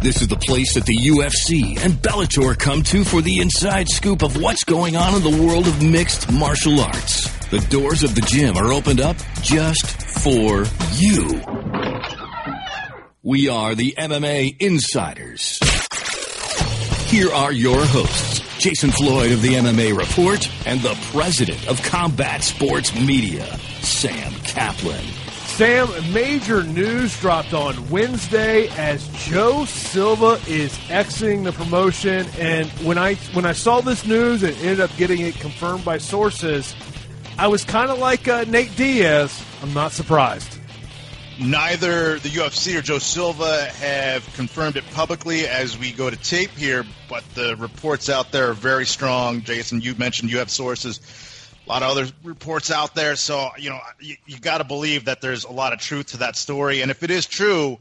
This is the place that the UFC and Bellator come to for the inside scoop of what's going on in the world of mixed martial arts. The doors of the gym are opened up just for you. We are the MMA Insiders. Here are your hosts, Jason Floyd of the MMA Report and the president of Combat Sports Media, Sam Caplan. Sam, major news dropped on Wednesday as Joe Silva is exiting the promotion. And when I when I saw this news and ended up getting it confirmed by sources, I was kind of like uh, Nate Diaz. I'm not surprised. Neither the UFC or Joe Silva have confirmed it publicly as we go to tape here, but the reports out there are very strong. Jason, you mentioned you have sources a lot of other reports out there. So, you know, you, you got to believe that there's a lot of truth to that story. And if it is true,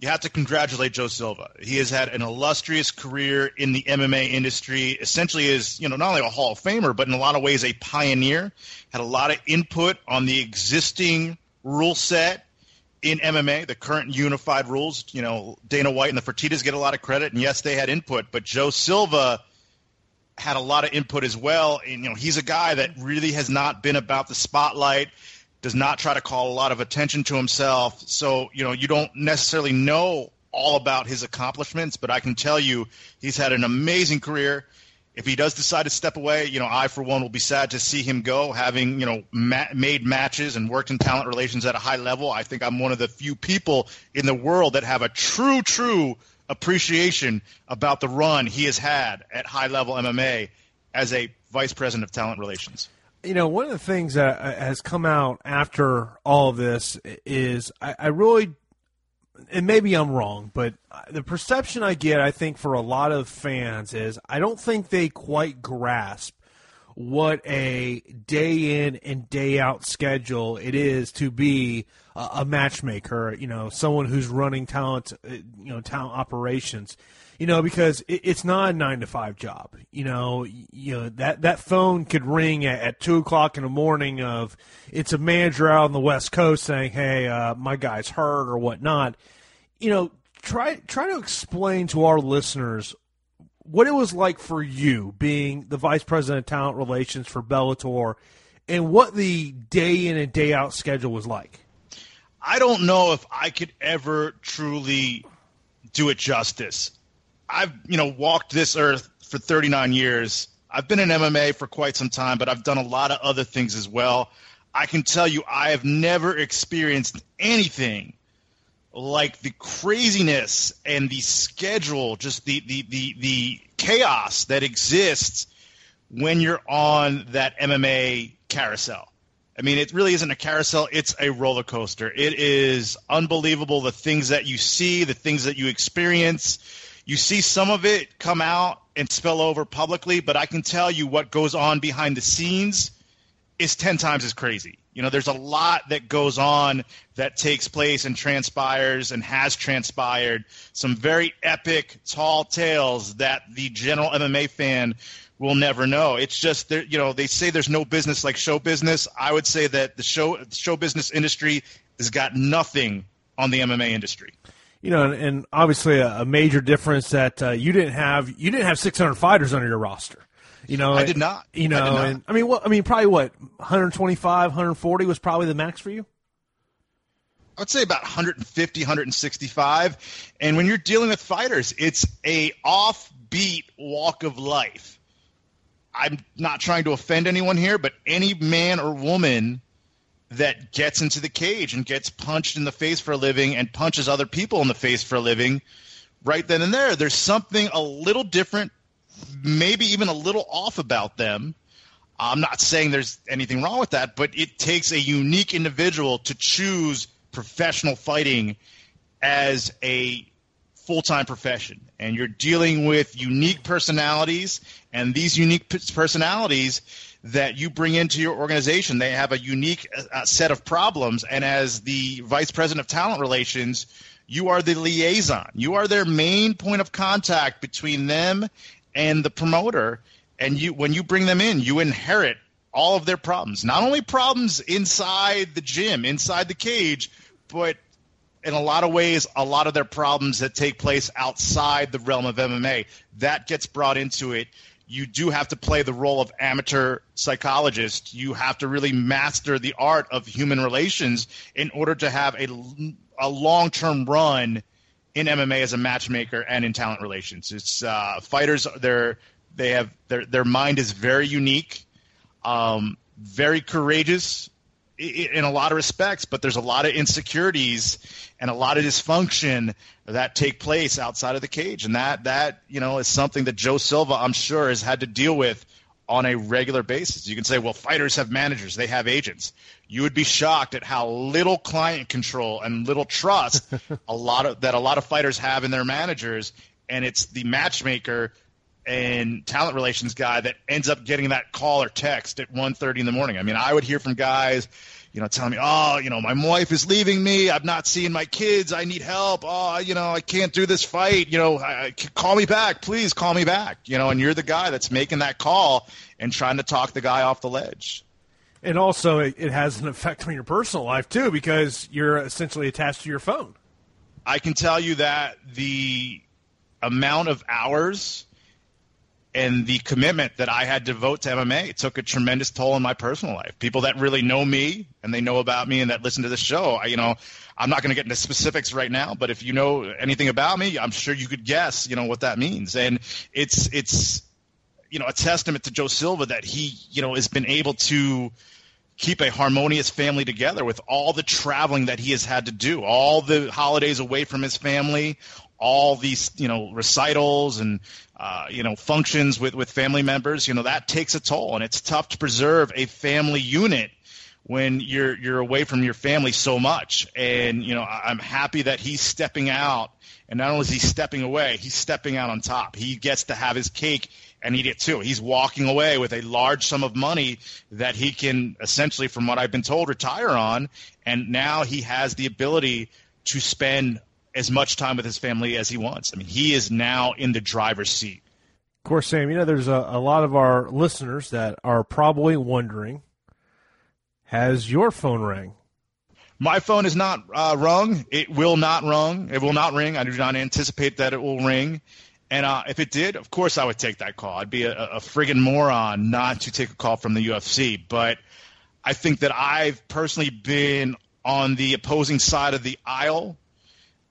you have to congratulate Joe Silva. He has had an illustrious career in the MMA industry. Essentially, is you know not only a Hall of Famer, but in a lot of ways a pioneer. Had a lot of input on the existing rule set in MMA, the current unified rules. You know, Dana White and the Fertittas get a lot of credit, and yes, they had input, but Joe Silva had a lot of input as well. And, you know, he's a guy that really has not been about the spotlight, does not try to call a lot of attention to himself. So, you know, you don't necessarily know all about his accomplishments, but I can tell you he's had an amazing career. If he does decide to step away, you know, I for one will be sad to see him go. Having you know ma- made matches and worked in talent relations at a high level, I think I'm one of the few people in the world that have a true, true appreciation about the run he has had at high level MMA as a vice president of talent relations. You know, one of the things that uh, has come out after all of this is I, I really, and maybe I'm wrong, but the perception I get, I think, for a lot of fans is I don't think they quite grasp what a day in and day out schedule it is to be a, matchmaker, you know, someone who's running talent, uh, you know, talent operations, you know, because it, it's not a nine to five job. You know, you know that that phone could ring at, at two o'clock in the morning. Of it's a manager out on the West Coast saying, "Hey, uh, my guy's hurt" or whatnot. You know, try try to explain to our listeners what it was like for you being the vice president of talent relations for Bellator and what the day in and day out schedule was like. I don't know if I could ever truly do it justice. I've, you know, walked this earth for 39 years. I've been in MMA for quite some time, but I've done a lot of other things as well. I can tell you I have never experienced anything like the craziness and the schedule, just the the the, the chaos that exists when you're on that MMA carousel. I mean, it really isn't a carousel, it's a roller coaster. It is unbelievable the things that you see, the things that you experience. You see some of it come out and spill over publicly, but I can tell you what goes on behind the scenes is 10 times as crazy. You know, there's a lot that goes on that takes place and transpires and has transpired. Some very epic, tall tales that the general MMA fan will never know. It's just you know they say there's no business like show business. I would say that the show show business industry has got nothing on the MMA industry. You know, and, obviously a, major difference that uh, you didn't have you didn't have 600 fighters under your roster. You know, I did not. You know, I, and I mean, what I mean, probably what 125, 140 was probably the max for you. I would say about 150, 165. And when you're dealing with fighters, it's a offbeat walk of life. I'm not trying to offend anyone here, but any man or woman that gets into the cage and gets punched in the face for a living and punches other people in the face for a living, right then and there, there's something a little different, maybe even a little off about them. I'm not saying there's anything wrong with that, but it takes a unique individual to choose professional fighting as a full time profession. And you're dealing with unique personalities, and these unique personalities that you bring into your organization, they have a unique uh, set of problems. And as the vice president of talent relations, you are the liaison. You are their main point of contact between them and the promoter. And you, when you bring them in, you inherit all of their problems. Not only problems inside the gym, inside the cage, but in a lot of ways, a lot of their problems that take place outside the realm of MMA, that gets brought into it. You do have to play the role of amateur psychologist. You have to really master the art of human relations in order to have a, a long term run in MMA as a matchmaker and in talent relations. It's uh, fighters. They're they have their their mind is very unique, um, very courageous in a lot of respects, but there's a lot of insecurities and a lot of dysfunction that take place outside of the cage, and that that you know is something that Joe Silva, I'm sure, has had to deal with on a regular basis. You can say, well, fighters have managers, they have agents. You would be shocked at how little client control and little trust a lot of that a lot of fighters have in their managers, and it's the matchmaker and talent relations guy that ends up getting that call or text at 1.30 in the morning. I mean, I would hear from guys, you know, telling me, oh, you know, my wife is leaving me. I'm not seeing my kids. I need help. Oh, you know, I can't do this fight. You know, I, I, call me back. Please call me back. You know, and you're the guy that's making that call and trying to talk the guy off the ledge. And also, it, it has an effect on your personal life, too, because you're essentially attached to your phone. I can tell you that the amount of hours – and the commitment that I had to devote to MMA took a tremendous toll on my personal life. People that really know me and they know about me and that listen to the show, I, you know, I'm not going to get into specifics right now, but if you know anything about me, I'm sure you could guess, you know, what that means. And it's it's you know a testament to Joe Silva that he you know has been able to keep a harmonious family together with all the traveling that he has had to do, all the holidays away from his family, all these you know recitals and uh, you know functions with with family members. You know that takes a toll and it's tough to preserve a family unit when you're you're away from your family so much. And you know I'm happy that he's stepping out and not only is he stepping away he's stepping out on top. He gets to have his cake and eat it too he's walking away with a large sum of money that he can essentially from what I've been told retire on and now he has the ability to spend as much time with his family as he wants. I mean, he is now in the driver's seat. Of course, Sam, you know, there's a, a lot of our listeners that are probably wondering has your phone rang? My phone is not uh, rung. It will not rung. It will not ring. I do not anticipate that it will ring. And uh, if it did, of course I would take that call. I'd be a, a friggin' moron not to take a call from the UFC. But I think that I've personally been on the opposing side of the aisle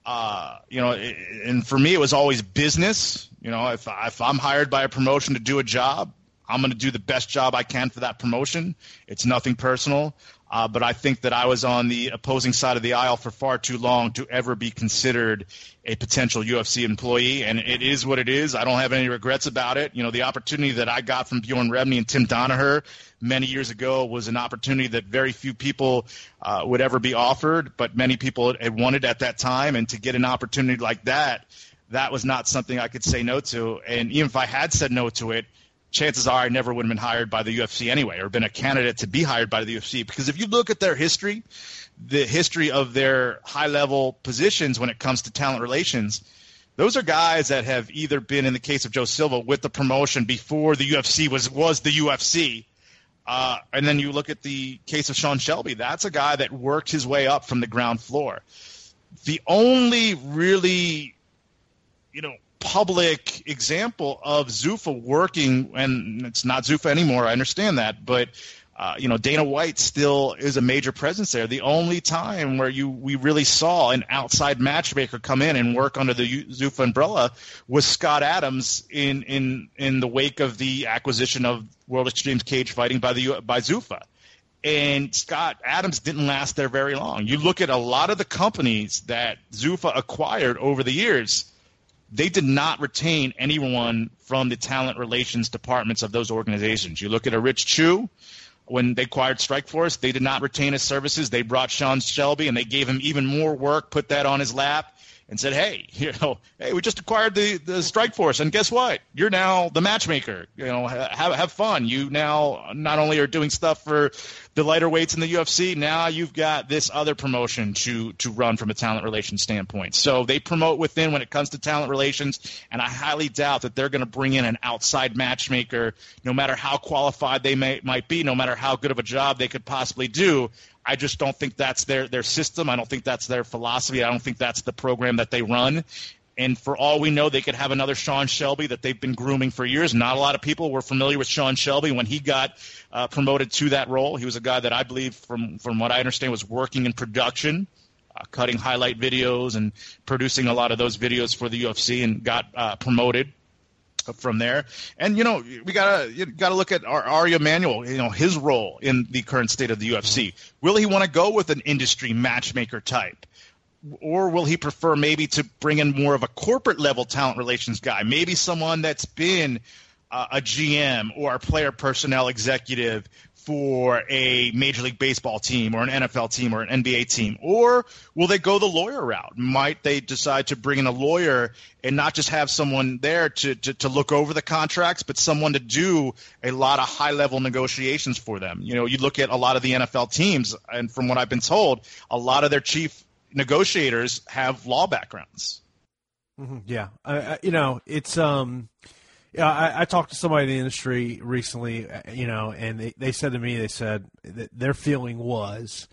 uh, you know, and for me, it was always business. You know, if, if I'm hired by a promotion to do a job, I'm going to do the best job I can for that promotion. It's nothing personal. Uh, but I think that I was on the opposing side of the aisle for far too long to ever be considered a potential UFC employee. And it is what it is. I don't have any regrets about it. You know, the opportunity that I got from Bjorn Rebney and Tim Danaher many years ago was an opportunity that very few people uh, would ever be offered, but many people had wanted at that time. And to get an opportunity like that, that was not something I could say no to. And even if I had said no to it, chances are I never would have been hired by the UFC anyway, or been a candidate to be hired by the UFC. Because if you look at their history, the history of their high level positions when it comes to talent relations, those are guys that have either been in the case of Joe Silva with the promotion before the UFC was was the UFC. Uh, and then you look at the case of Sean Shelby. That's a guy that worked his way up from the ground floor. The only really, you know, public example of Zuffa working, and it's not Zuffa anymore. I understand that, but uh, you know Dana White still is a major presence there. The only time where you we really saw an outside matchmaker come in and work under the Zuffa umbrella was Scott Adams in in in the wake of the acquisition of World Extreme Cage Fighting by the by Zuffa. And Scott Adams didn't last there very long. You look at a lot of the companies that Zuffa acquired over the years they did not retain anyone from the talent relations departments of those organizations. You look at a Rich Chou, when they acquired Strikeforce, they did not retain his services. They brought Sean Shelby and they gave him even more work, put that on his lap, and said, "Hey, you know, hey, we just acquired the the Strikeforce, and guess what? You're now the matchmaker. You know, have have fun. You now not only are doing stuff for the lighter weights in the UFC. Now you've got this other promotion to to run from a talent relations standpoint. So they promote within when it comes to talent relations, and I highly doubt that they're going to bring in an outside matchmaker, no matter how qualified they may might be, no matter how good of a job they could possibly do. I just don't think that's their their system. I don't think that's their philosophy. I don't think that's the program that they run. And for all we know, they could have another Sean Shelby that they've been grooming for years. Not a lot of people were familiar with Sean Shelby when he got uh, promoted to that role. He was a guy that I believe, from from what I understand, was working in production, uh, cutting highlight videos and producing a lot of those videos for the UFC, and got uh, promoted from there. And you know, we gotta you gotta look at our Ari Emanuel. You know, his role in the current state of the UFC. Will he want to go with an industry matchmaker type? or will he prefer maybe to bring in more of a corporate level talent relations guy? Maybe someone that's been uh, a GM or a player personnel executive for a Major League Baseball team or an NFL team or an NBA team? Or will they go the lawyer route? Might they decide to bring in a lawyer and not just have someone there to, to, to look over the contracts, but someone to do a lot of high level negotiations for them? You know, you look at a lot of the NFL teams, and from what I've been told, a lot of their chief negotiators have law backgrounds. Mm-hmm. Yeah, I, I, you know, it's um, yeah. I, I, talked to somebody in the industry recently, uh, you know, and they, they said to me, they said that their feeling was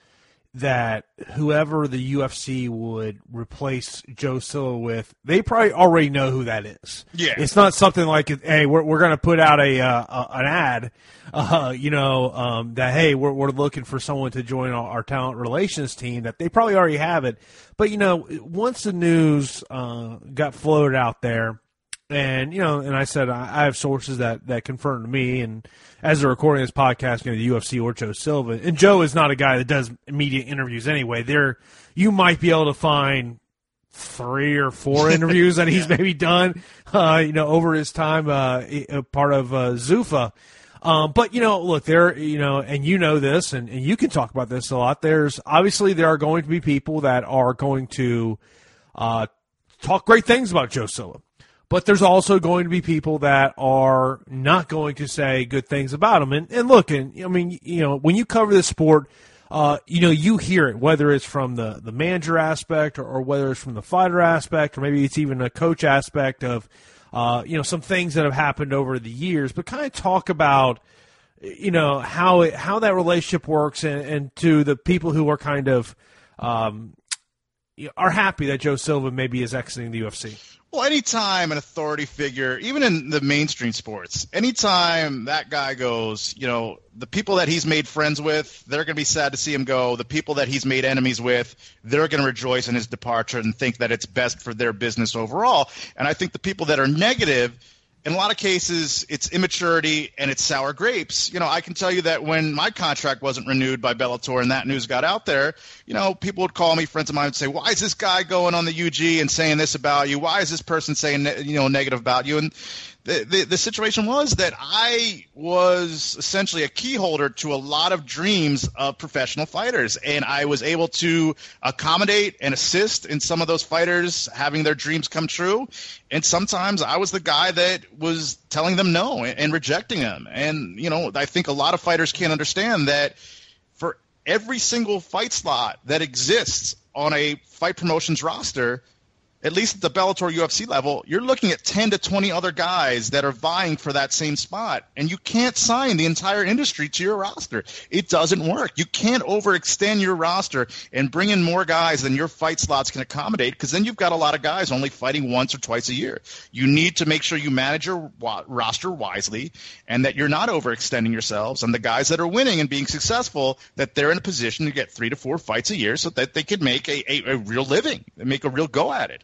that whoever the UFC would replace Joe Silva with, they probably already know who that is. Yeah, it's not something like, hey, we're we're going to put out a, uh, an ad, uh, you know, um, that hey, we're we're looking for someone to join our, our, talent relations team. That they probably already have it, but you know, once the news uh, got floated out there, and you know, and I said I have sources that that confirmed to me, and as they're recording this podcast, you know, the UFC or Joe Silva, and Joe is not a guy that does media interviews anyway. There, you might be able to find three or four interviews that he's yeah. maybe done, uh, you know, over his time, uh, part of uh, Zuffa. Um, but you know, look, there, you know, and you know this, and, and you can talk about this a lot. There's obviously there are going to be people that are going to uh, talk great things about Joe Silva. But there's also going to be people that are not going to say good things about him. And, and look, and I mean, you know, when you cover this sport, uh, you know, you hear it, whether it's from the, the manager aspect or, or, whether it's from the fighter aspect or maybe it's even a coach aspect of, uh, you know, some things that have happened over the years, but kind of talk about, you know, how it, how that relationship works and, and to the people who are kind of, um, are happy that Joe Silva maybe is exiting the UFC. Well, anytime an authority figure, even in the mainstream sports, anytime that guy goes, you know, the people that he's made friends with, they're going to be sad to see him go. The people that he's made enemies with, they're going to rejoice in his departure and think that it's best for their business overall. And I think the people that are negative, in a lot of cases, it's immaturity and it's sour grapes. You know, I can tell you that when my contract wasn't renewed by Bellator and that news got out there, you know, people would call me, friends of mine would say, "Why is this guy going on the UG and saying this about you? Why is this person saying you know negative about you?" And the, the, situation was that I was essentially a key holder to a lot of dreams of professional fighters, and I was able to accommodate and assist in some of those fighters having their dreams come true. And sometimes I was the guy that was telling them no and, and rejecting them. And you know, I think a lot of fighters can't understand that for every single fight slot that exists on a fight promotions roster at least at the Bellator UFC level, you're looking at 10 to 20 other guys that are vying for that same spot. And you can't sign the entire industry to your roster. It doesn't work. You can't overextend your roster and bring in more guys than your fight slots can accommodate because then you've got a lot of guys only fighting once or twice a year. You need to make sure you manage your roster wisely and that you're not overextending yourselves. And the guys that are winning and being successful, that they're in a position to get three to four fights a year so that they could make a, a, a real living, make a real go at it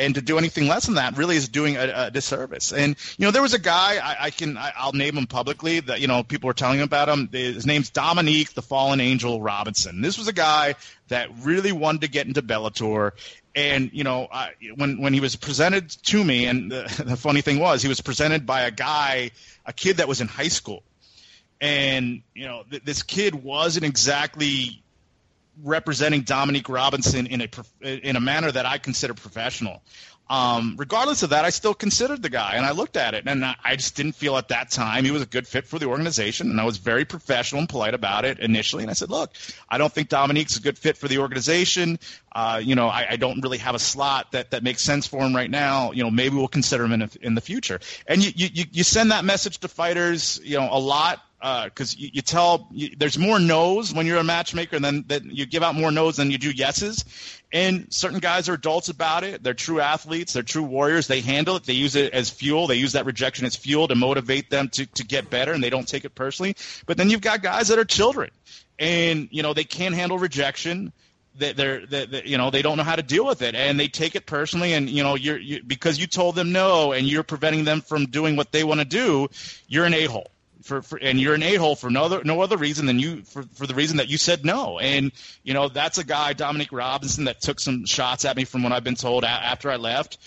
and to do anything less than that really is doing a, a disservice. And you know, there was a guy I, I can I, will name him publicly that you know people were telling about him. His name's Dominique the Fallen Angel Robinson. This was a guy that really wanted to get into Bellator. And you know, I, when when he was presented to me, and the, the funny thing was, he was presented by a guy, a kid that was in high school, and you know, th- this kid wasn't exactly representing Dominique Robinson in a in a manner that I consider professional. Um, regardless of that, I still considered the guy, and I looked at it, and I just didn't feel at that time he was a good fit for the organization, and I was very professional and polite about it initially. And I said, "Look, I don't think Dominique's a good fit for the organization. Uh, you know, I, I, don't really have a slot that, that makes sense for him right now. You know, maybe we'll consider him in, in the future." And you, you you send that message to fighters, you know, a lot because uh, you, you, tell you, there's more no's when you're a matchmaker than that you give out more no's than you do yeses. And certain guys are adults about it. They're true athletes. They're true warriors. They handle it. They use it as fuel. They use that rejection as fuel to motivate them to, to get better, and they don't take it personally. But then you've got guys that are children, and you know they can't handle rejection they, they're, they, you know they don't know how to deal with it and they take it personally and you know you're you, because you told them no and you're preventing them from doing what they want to do you're an a-hole for, for and you're an a-hole for no other no other reason than you for, for the reason that you said no. And you know that's a guy Dominic Robinson that took some shots at me from what I've been told a- after I left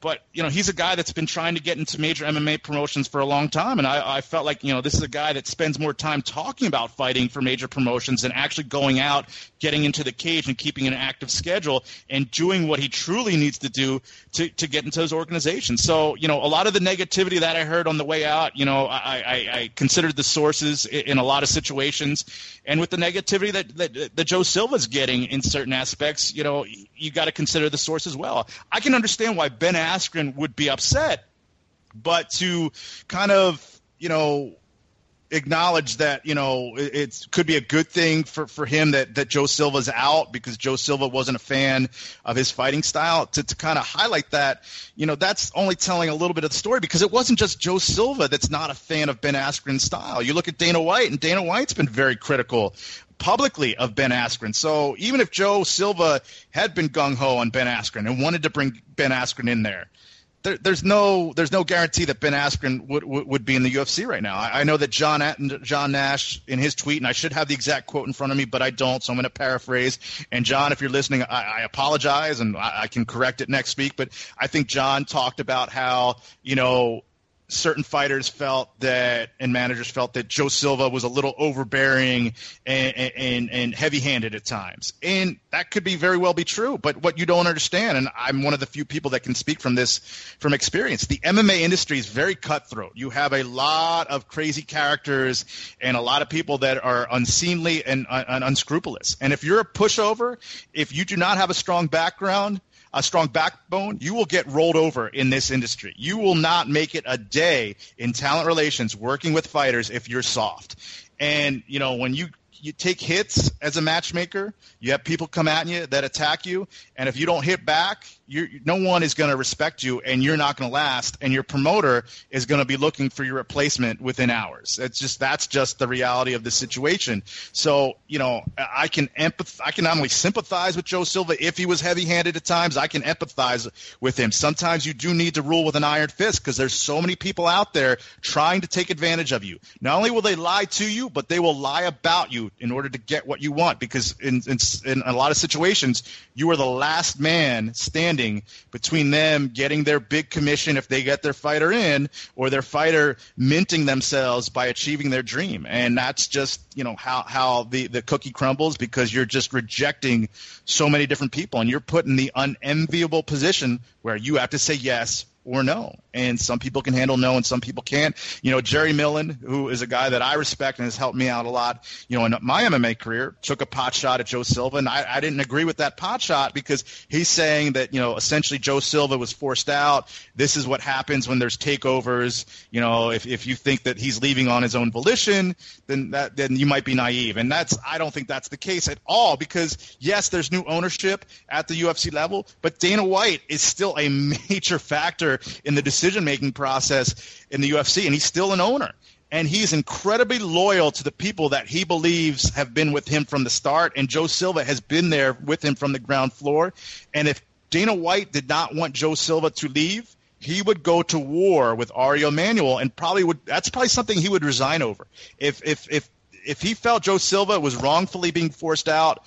but you know he's a guy that's been trying to get into major MMA promotions for a long time, and I, I, felt like you know this is a guy that spends more time talking about fighting for major promotions than actually going out, getting into the cage, and keeping an active schedule and doing what he truly needs to do to, to get into his organization. So you know a lot of the negativity that I heard on the way out, you know I, I, I considered the sources in, in a lot of situations, and with the negativity that, that that Joe Silva's getting in certain aspects, you know you got to consider the source as well. I can understand why Ben Askren would be upset, but to kind of you know acknowledge that you know it, could be a good thing for, for him that, that Joe Silva's out because Joe Silva wasn't a fan of his fighting style to, to kind of highlight that you know that's only telling a little bit of the story because it wasn't just Joe Silva that's not a fan of Ben Askren's style you look at Dana White and Dana White's been very critical publicly of Ben Askren. So even if Joe Silva had been gung ho on Ben Askren and wanted to bring Ben Askren in there, there, there's no there's no guarantee that Ben Askren would, would, would be in the UFC right now. I, I know that John John Nash in his tweet, and I should have the exact quote in front of me, but I don't, so I'm going to paraphrase. And John, if you're listening, I, I apologize, and I, I can correct it next week. But I think John talked about how you know certain fighters felt that and managers felt that Joe Silva was a little overbearing and, and, and heavy-handed at times, and that could be very well be true. But what you don't understand, and I'm one of the few people that can speak from this from experience, the MMA industry is very cutthroat. You have a lot of crazy characters and a lot of people that are unseemly and, and unscrupulous. And if you're a pushover, if you do not have a strong background, a strong backbone, you will get rolled over in this industry. You will not make it a day in talent relations working with fighters if you're soft. And you know when you you take hits as a matchmaker. You have people come at you that attack you, and if you don't hit back, no one is going to respect you, and you're not going to last. And your promoter is going to be looking for your replacement within hours. It's just that's just the reality of the situation. So you know, I can empath- I can not only sympathize with Joe Silva if he was heavy-handed at times. I can empathize with him. Sometimes you do need to rule with an iron fist because there's so many people out there trying to take advantage of you. Not only will they lie to you, but they will lie about you in order to get what you want. Because in, in, in a lot of situations, you are the last man standing between them getting their big commission if they get their fighter in, or their fighter minting themselves by achieving their dream. And that's just you know how how the the cookie crumbles because you're just rejecting so many different people, and you're put in the unenviable position where you have to say yes or no. And some people can handle no and some people can't. You know, Jerry Millen, who is a guy that I respect and has helped me out a lot, you know, in my MMA career, took a pot shot at Joe Silva. And I, I didn't agree with that pot shot because he's saying that, you know, essentially Joe Silva was forced out. This is what happens when there's takeovers. You know, if, if you think that he's leaving on his own volition, then that, then you might be naive. And that's, I don't think that's the case at all because yes, there's new ownership at the UFC level, but Dana White is still a major factor in the decision making process in the UFC, and he's still an owner. And he's incredibly loyal to the people that he believes have been with him from the start. And Joe Silva has been there with him from the ground floor. And if Dana White did not want Joe Silva to leave, he would go to war with Ari Emanuel and probably would that's probably something he would resign over. If if if if he felt Joe Silva was wrongfully being forced out,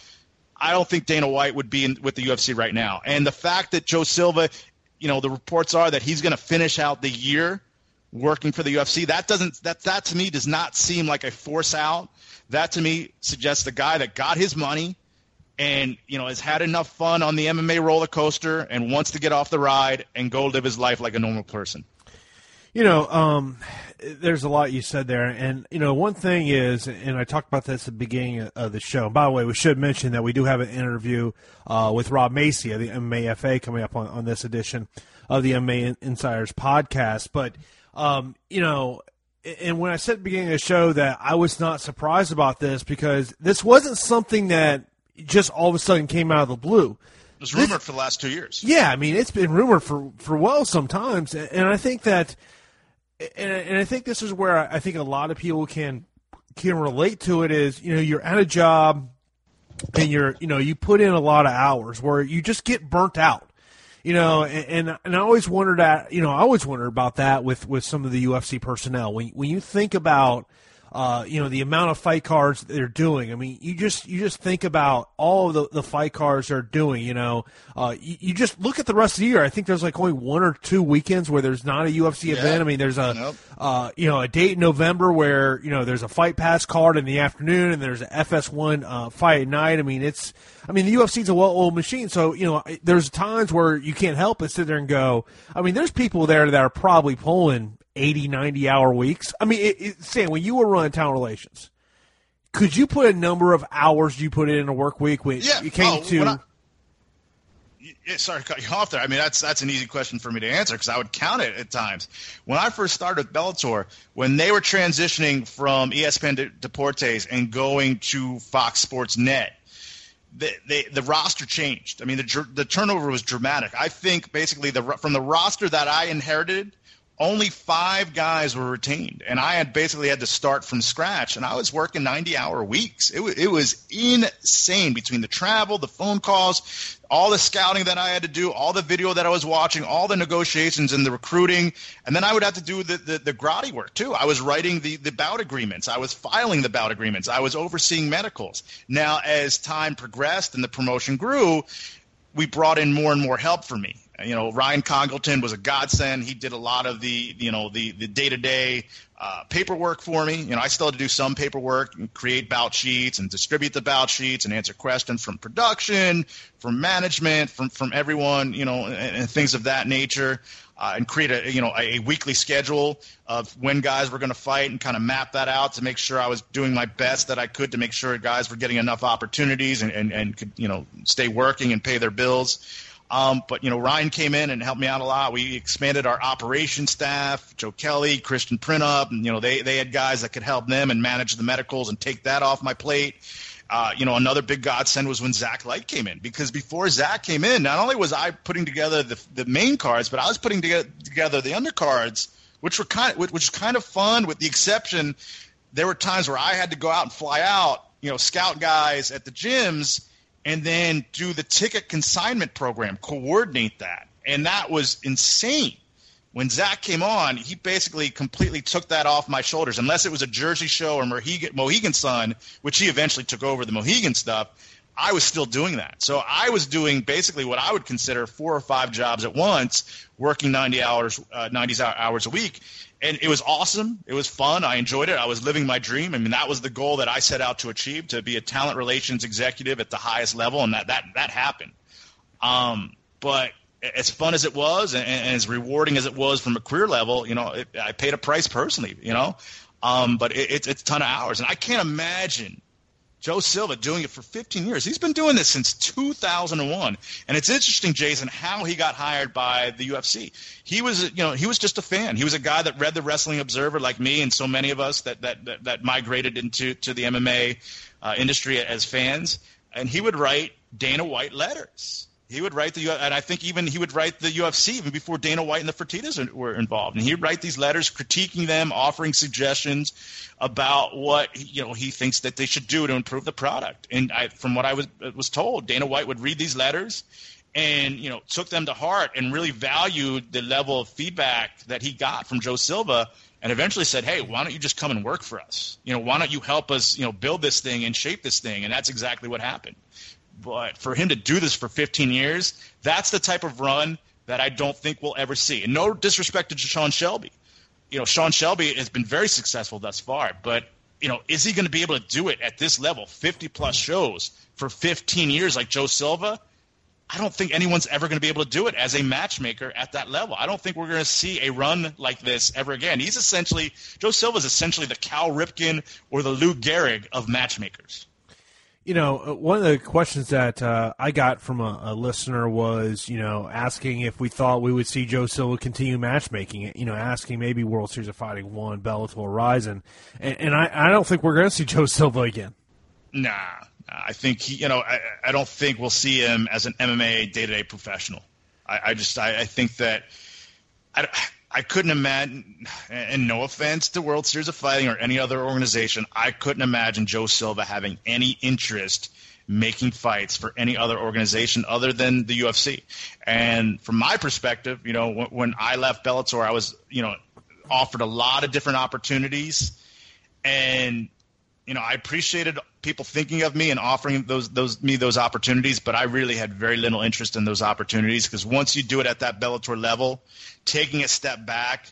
I don't think Dana White would be in, with the UFC right now. And the fact that Joe Silva you know, the reports are that he's going to finish out the year working for the UFC. That doesn't that that to me does not seem like a force out. That to me suggests the guy that got his money and you know has had enough fun on the MMA roller coaster and wants to get off the ride and go live his life like a normal person. You know, um, there's a lot you said there, and you know, one thing is, and I talked about this at the beginning of the show. By the way, we should mention that we do have an interview uh, with Rob Maysey of the MMAFA coming up on, on this edition of the MMA Insiders podcast. But um, you know, and when I said at the beginning of the show that I was not surprised about this because this wasn't something that just all of a sudden came out of the blue. It was rumored this, for the last two years. Yeah, I mean it's been rumored for for well sometimes, and I think that, and, and I think this is where I think a lot of people can can relate to it. Is you know you're at a job and you're you know you put in a lot of hours where you just get burnt out you know, and, and and I always wondered at you know I always wondered about that with with some of the UFC personnel when when you think about uh, you know the amount of fight cards they're doing. I mean, you just you just think about all of the, the fight cards they're doing. You know, uh, you, you, just look at the rest of the year. I think there's like only one or two weekends where there's not a UFC yeah. event. I mean, there's a nope. uh, you know a date in November where you know there's a fight pass card in the afternoon and there's a FS1 uh, fight at night. I mean, it's I mean the UFC's a well-oiled machine, so you know there's times where you can't help but sit there and go. I mean, there's people there that are probably pulling 80, 90 hour weeks. I mean, it, it, Sam, when you were running town relations, could you put a number of hours you put in a work week when yeah. you came oh, to? I, yeah, sorry to cut you off there. I mean, that's that's an easy question for me to answer because I would count it at times. When I first started with Bellator, when they were transitioning from ESPN to Deportes and going to Fox Sports Net, the, the, the roster changed. I mean, the the turnover was dramatic. I think basically the from the roster that I inherited only five guys were retained, and I had basically had to start from scratch. And I was working 90 hour weeks. It, w- it was insane between the travel, the phone calls, all the scouting that I had to do, all the video that I was watching, all the negotiations and the recruiting. And then I would have to do the, the, the grotty work too. I was writing the, the bout agreements, I was filing the bout agreements, I was overseeing medicals. Now, as time progressed and the promotion grew, we brought in more and more help for me. You know, Ryan Congleton was a godsend. He did a lot of the, you know, the the day to day paperwork for me. You know, I still had to do some paperwork and create bout sheets and distribute the bout sheets and answer questions from production, from management, from from everyone. You know, and, and things of that nature. Uh, and create a you know a, a, weekly schedule of when guys were going to fight and kind of map that out to make sure I was doing my best that I could to make sure guys were getting enough opportunities and, and, and could you know stay working and pay their bills. Um, but you know, Ryan came in and helped me out a lot. We expanded our operation staff, Joe Kelly, Christian Printup, and you know, they they had guys that could help them and manage the medicals and take that off my plate. Uh, you know, another big godsend was when Zach Light came in because before Zach came in, not only was I putting together the the main cards, but I was putting together, together the undercards, which were kind of, which was kind of fun. With the exception, there were times where I had to go out and fly out, you know, scout guys at the gyms and then do the ticket consignment program, coordinate that. And that was insane. When Zach came on, he basically completely took that off my shoulders. Unless it was a Jersey show or Mohegan, Mohegan Sun, which he eventually took over the Mohegan stuff, I was still doing that. So I was doing basically what I would consider four or five jobs at once, working 90 hours, uh, 90 hours a week and it was awesome. It was fun. I enjoyed it. I was living my dream. I mean, that was the goal that I set out to achieve to be a talent relations executive at the highest level, and that that that happened. Um, but as fun as it was, and, and, as rewarding as it was from a career level, you know, it, I paid a price personally. You know, um, but it, it's it's a ton of hours, and I can't imagine Joe Silva doing it for 15 years. He's been doing this since 2001, and it's interesting, Jason, how he got hired by the UFC. He was, you know, he was just a fan. He was a guy that read the Wrestling Observer, like me and so many of us that that that, that migrated into to the MMA uh, industry as fans, and he would write Dana White letters he would write the, and I think even he would write the UFC even before Dana White and the Fertittas were involved. And he'd write these letters critiquing them, offering suggestions about what you know he thinks that they should do to improve the product. And I, from what I was was told, Dana White would read these letters and you know took them to heart and really valued the level of feedback that he got from Joe Silva and eventually said, "Hey, why don't you just come and work for us? You know, why don't you help us, you know, build this thing and shape this thing?" And that's exactly what happened. But for him to do this for 15 years, that's the type of run that I don't think we'll ever see. And no disrespect to Sean Shelby. You know, Sean Shelby has been very successful thus far, but you know, is he going to be able to do it at this level, 50 plus shows for 15 years like Joe Silva? I don't think anyone's ever going to be able to do it as a matchmaker at that level. I don't think we're going to see a run like this ever again. He's essentially Joe Silva is essentially the Cal Ripken or the Lou Gehrig of matchmakers. You know, uh, one of the questions that uh, I got from a, a, listener was, you know, asking if we thought we would see Joe Silva continue matchmaking. You know, asking maybe World Series of Fighting one, Bellator, Rising, and, and I, I don't think we're going to see Joe Silva again. Nah, I think he, you know, I, I don't think we'll see him as an MMA day to day professional. I, I just, I, I, think that I, I couldn't imagine, and no offense to World Series of Fighting or any other organization, I couldn't imagine Joe Silva having any interest making fights for any other organization other than the UFC. And from my perspective, you know, when, when I left Bellator, I was, you know, offered a lot of different opportunities, and you know, I appreciated people thinking of me and offering those those me those opportunities, but I really had very little interest in those opportunities because once you do it at that Bellator level, taking a step back,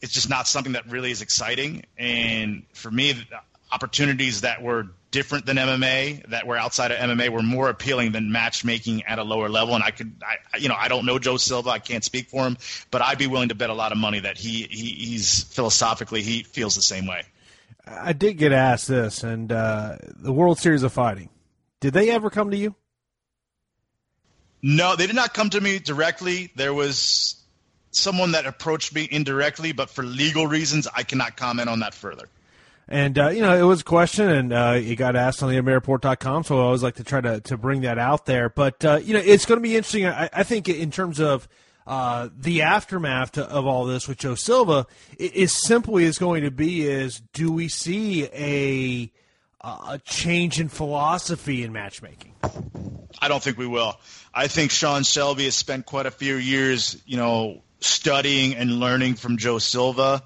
it's just not something that really is exciting. And for me, opportunities that were different than MMA, that were outside of MMA, were more appealing than matchmaking at a lower level. And I could, I, you know, I don't know Joe Silva, I can't speak for him, but I'd be willing to bet a lot of money that he, he he's philosophically he feels the same way. I did get asked this, and uh, the World Series of Fighting. Did they ever come to you? No, they did not come to me directly. There was someone that approached me indirectly, but for legal reasons, I cannot comment on that further. And uh, you know, it was a question, and uh, it got asked on the MMAReport.com, so I always like to try to, to bring that out there. But uh, you know, it's going to be interesting. I, I think in terms of uh, the aftermath to, of all this with Joe Silva is simply is going to be is do we see a a change in philosophy in matchmaking? I don't think we will. I think Sean Shelby has spent quite a few years, you know, studying and learning from Joe Silva.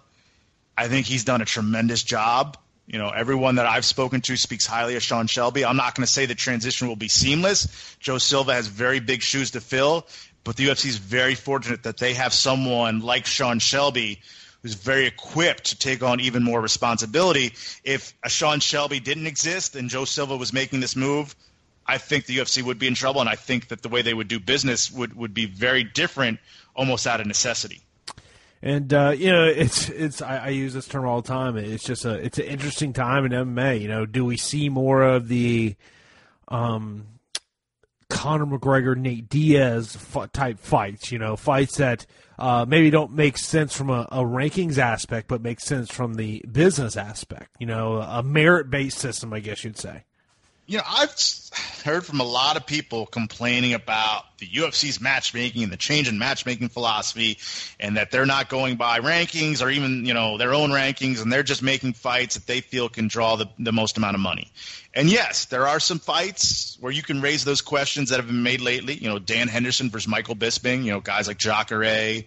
I think he's done a tremendous job. You know, everyone that I've spoken to speaks highly of Sean Shelby. I'm not going to say the transition will be seamless. Joe Silva has very big shoes to fill, but the UFC is very fortunate that they have someone like Sean Shelby who's very equipped to take on even more responsibility. If a Sean Shelby didn't exist and Joe Silva was making this move, I think the UFC would be in trouble, and I think that the way they would do business would, would be very different, almost out of necessity. And uh, you know, it's it's I, I, use this term all the time. It's just a it's an interesting time in MMA. You know, do we see more of the um, Conor McGregor, Nate Diaz type fights. You know, fights that uh, maybe don't make sense from a, a, rankings aspect, but make sense from the business aspect. You know, a merit based system, I guess you'd say. You know, I've heard from a lot of people complaining about the UFC's matchmaking and the change in matchmaking philosophy, and that they're not going by rankings or even you know their own rankings, and they're just making fights that they feel can draw the, the most amount of money. And yes, there are some fights where you can raise those questions that have been made lately. You know, Dan Henderson versus Michael Bisping. You know, guys like Jacare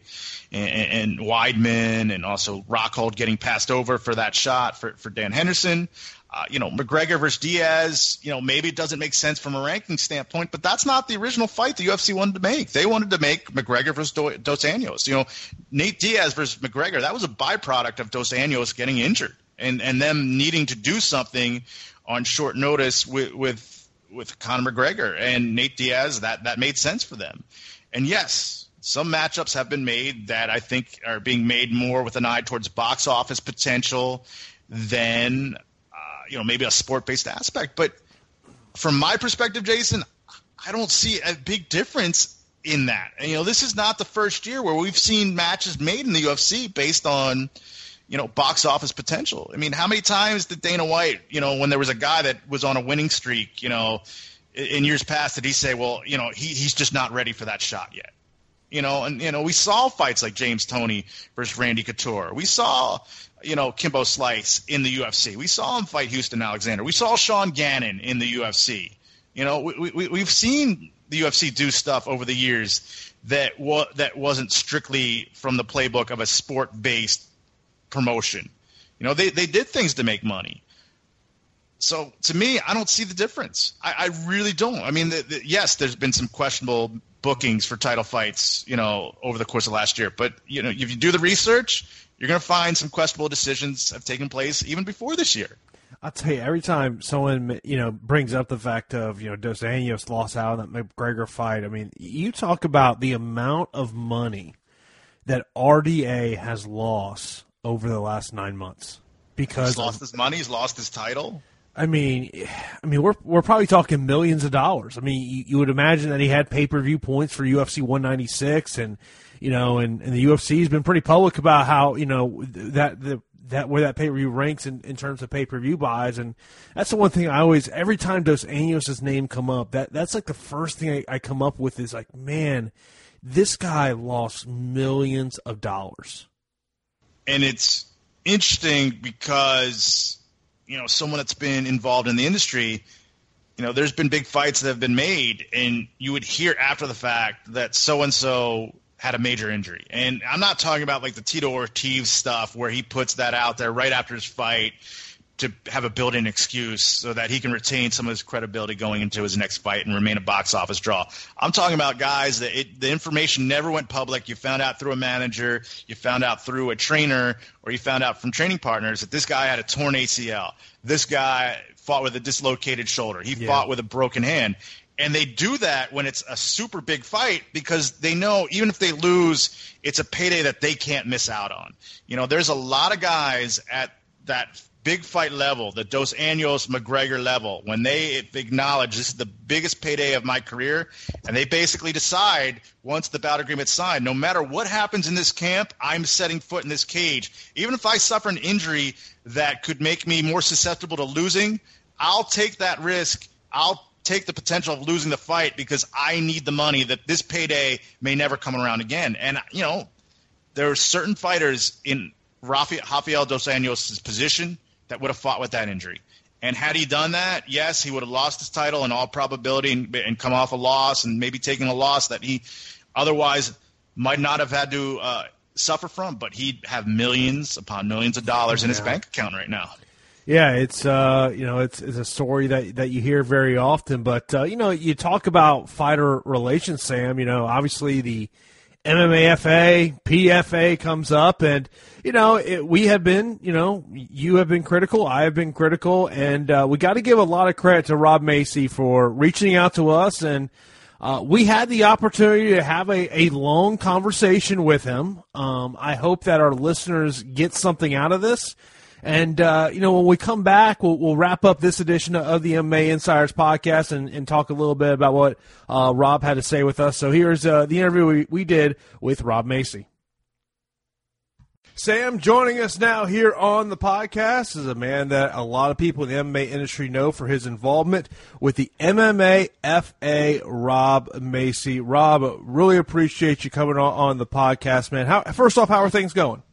and, and Weidman, and also Rockhold getting passed over for that shot for, for Dan Henderson. Uh, you know, McGregor versus Diaz, you know, maybe it doesn't make sense from a ranking standpoint, but that's not the original fight the UFC wanted to make. They wanted to make McGregor versus Dos Anjos. You know, Nate Diaz versus McGregor, that was a byproduct of Dos Anjos getting injured and, and them needing to do something on short notice with, with, with Conor McGregor and Nate Diaz. That, that made sense for them. And yes, some matchups have been made that I think are being made more with an eye towards box office potential than you know maybe a sport based aspect. But from my perspective, Jason, I don't see a big difference in that. And, you know, this is not the first year where we've seen matches made in the UFC based on you know box office potential. I mean, how many times did Dana White, you know, when there was a guy that was on a winning streak, you know, in years past, did he say, well, you know, he, he's just not ready for that shot yet? You know, and you know, we saw fights like James Toney versus Randy Couture. We saw, you know, Kimbo Slice in the UFC. We saw him fight Houston Alexander. We saw Sean Gannon in the UFC. You know, we, we, we've seen the UFC do stuff over the years that wa- that wasn't strictly from the playbook of a sport based promotion. You know, they, they did things to make money. So to me, I don't see the difference. I, I really don't. I mean, the, the, yes, there's been some questionable bookings for title fights, you know, over the course of last year. But you know, if you do the research, you're going to find some questionable decisions have taken place even before this year. I'll tell you, every time someone you know brings up the fact of you know Dos Anjos lost out in that McGregor fight, I mean, you talk about the amount of money that RDA has lost over the last nine months because he's lost his money, he's lost his title. I mean, I mean, we're we're probably talking millions of dollars. I mean, you, you would imagine that he had pay per view points for UFC 196, and you know, and, and the UFC has been pretty public about how you know that the that where that pay per view ranks in, in terms of pay per view buys, and that's the one thing I always every time Dos Anjos' name come up, that that's like the first thing I, I come up with is like, man, this guy lost millions of dollars, and it's interesting because you know someone that's been involved in the industry you know there's been big fights that have been made and you would hear after the fact that so and so had a major injury. And i'm not talking about like the tito ortiz stuff where he puts that out there right after his fight to have a built-in excuse so that he can retain some of his credibility going into his next fight and remain a box office draw. I'm talking about guys that it, the information never went public. You found out through a manager, you found out through a trainer, or you found out from training partners that this guy had a torn ACL. This guy fought with a dislocated shoulder. He yeah. fought with a broken hand. And they do that when it's a super big fight because they know even if they lose, it's a payday that they can't miss out on. You know, there's a lot of guys at that big fight level, the Dos Anjos McGregor level, when they acknowledge this is the biggest payday of my career, and they basically decide once the bout agreement's signed, no matter what happens in this camp, I'm setting foot in this cage. Even if I suffer an injury that could make me more susceptible to losing, I'll take that risk. I'll take the potential of losing the fight because I need the money that this payday may never come around again. And you know, there are certain fighters in Rafael Dos Anjos' position that would have fought with that injury. And had he done that, yes, he would have lost his title in all probability and, and come off a loss and maybe taken a loss that he otherwise might not have had to uh, suffer from. But he'd have millions upon millions of dollars in his bank account right now. Yeah, it's uh, you know it's it's a story that that you hear very often, but uh, you know you talk about fighter relations, Sam. You know, obviously the MMAFA, PFA comes up, and you know it, we have been, you know, you have been critical, I have been critical, and uh, we got to give a lot of credit to Rob Maysey for reaching out to us, and uh, we had the opportunity to have a, a long conversation with him. Um, I hope that our listeners get something out of this. And, uh, you know, when we come back, we'll, we'll, wrap up this edition of the MMA Insiders podcast and, and talk a little bit about what uh, Rob had to say with us. So here's uh, the interview we, we did with Rob Maysey. Sam joining us now here on the podcast is a man that a lot of people in the MMA industry know for his involvement with the MMA FA, Rob Maysey. Rob, really appreciate you coming on, on the podcast, man. How, first off, how are things going?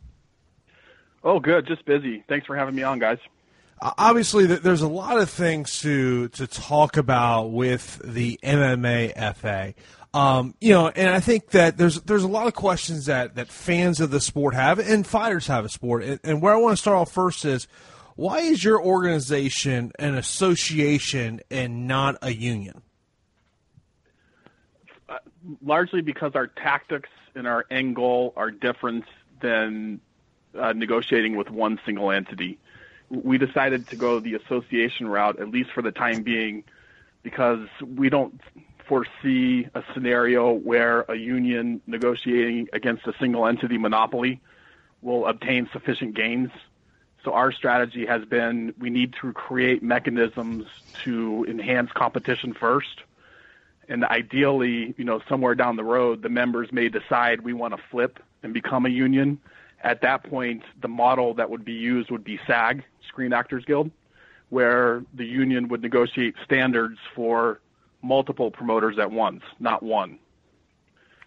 Oh, good. Just busy. Thanks for having me on, guys. Obviously, there's a lot of things to to talk about with the MMA FA. Um, you know, and I think that there's there's a lot of questions that, that fans of the sport have and fighters have a sport. And, and where I want to start off first is why is your organization an association and not a union? Uh, largely because our tactics and our end goal are different than uh, negotiating with one single entity. We decided to go the association route, at least for the time being, because we don't foresee a scenario where a union negotiating against a single entity monopoly will obtain sufficient gains. So our strategy has been we need to create mechanisms to enhance competition first. And ideally, you know, somewhere down the road, the members may decide we want to flip and become a union at that point, the model that would be used would be SAG, Screen Actors Guild, where the union would negotiate standards for multiple promoters at once, not one.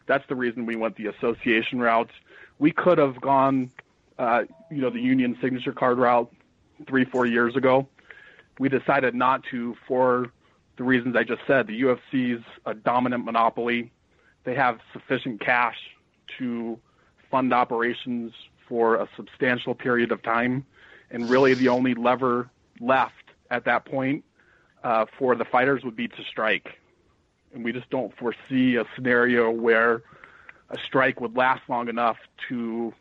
That's the reason we went the association route. We could have gone, uh, you know, the union signature card route three, four years ago. We decided not to for the reasons I just said. The UFC's a dominant monopoly. They have sufficient cash to fund operations for a substantial period of time, and really the only lever left at that point uh, for the fighters would be to strike. And we just don't foresee a scenario where a strike would last long enough to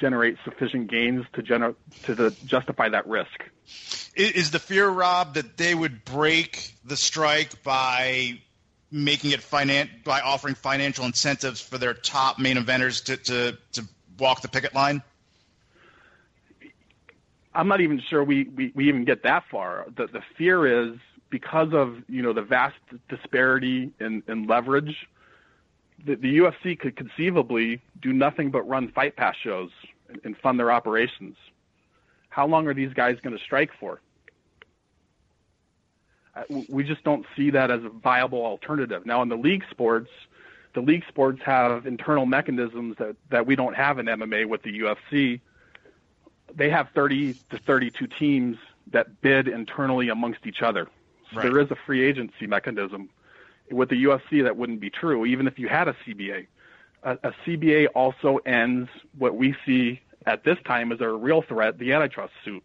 generate sufficient gains to gener- to the, justify that risk. Is the fear, Rob, that they would break the strike by making it finan- by offering financial incentives for their top main eventers to, to, to walk the picket line? I'm not even sure we, we, we even get that far. The, the fear is because of you know the vast disparity in, in leverage, the, the UFC could conceivably do nothing but run fight pass shows and, and fund their operations. How long are these guys going to strike for? We just don't see that as a viable alternative. Now, in the league sports, the league sports have internal mechanisms that, that we don't have in MMA with the UFC. They have 30 to 32 teams that bid internally amongst each other. So right. there is a free agency mechanism. With the UFC, that wouldn't be true, even if you had a CBA. A, a CBA also ends what we see at this time as a real threat, the antitrust suit.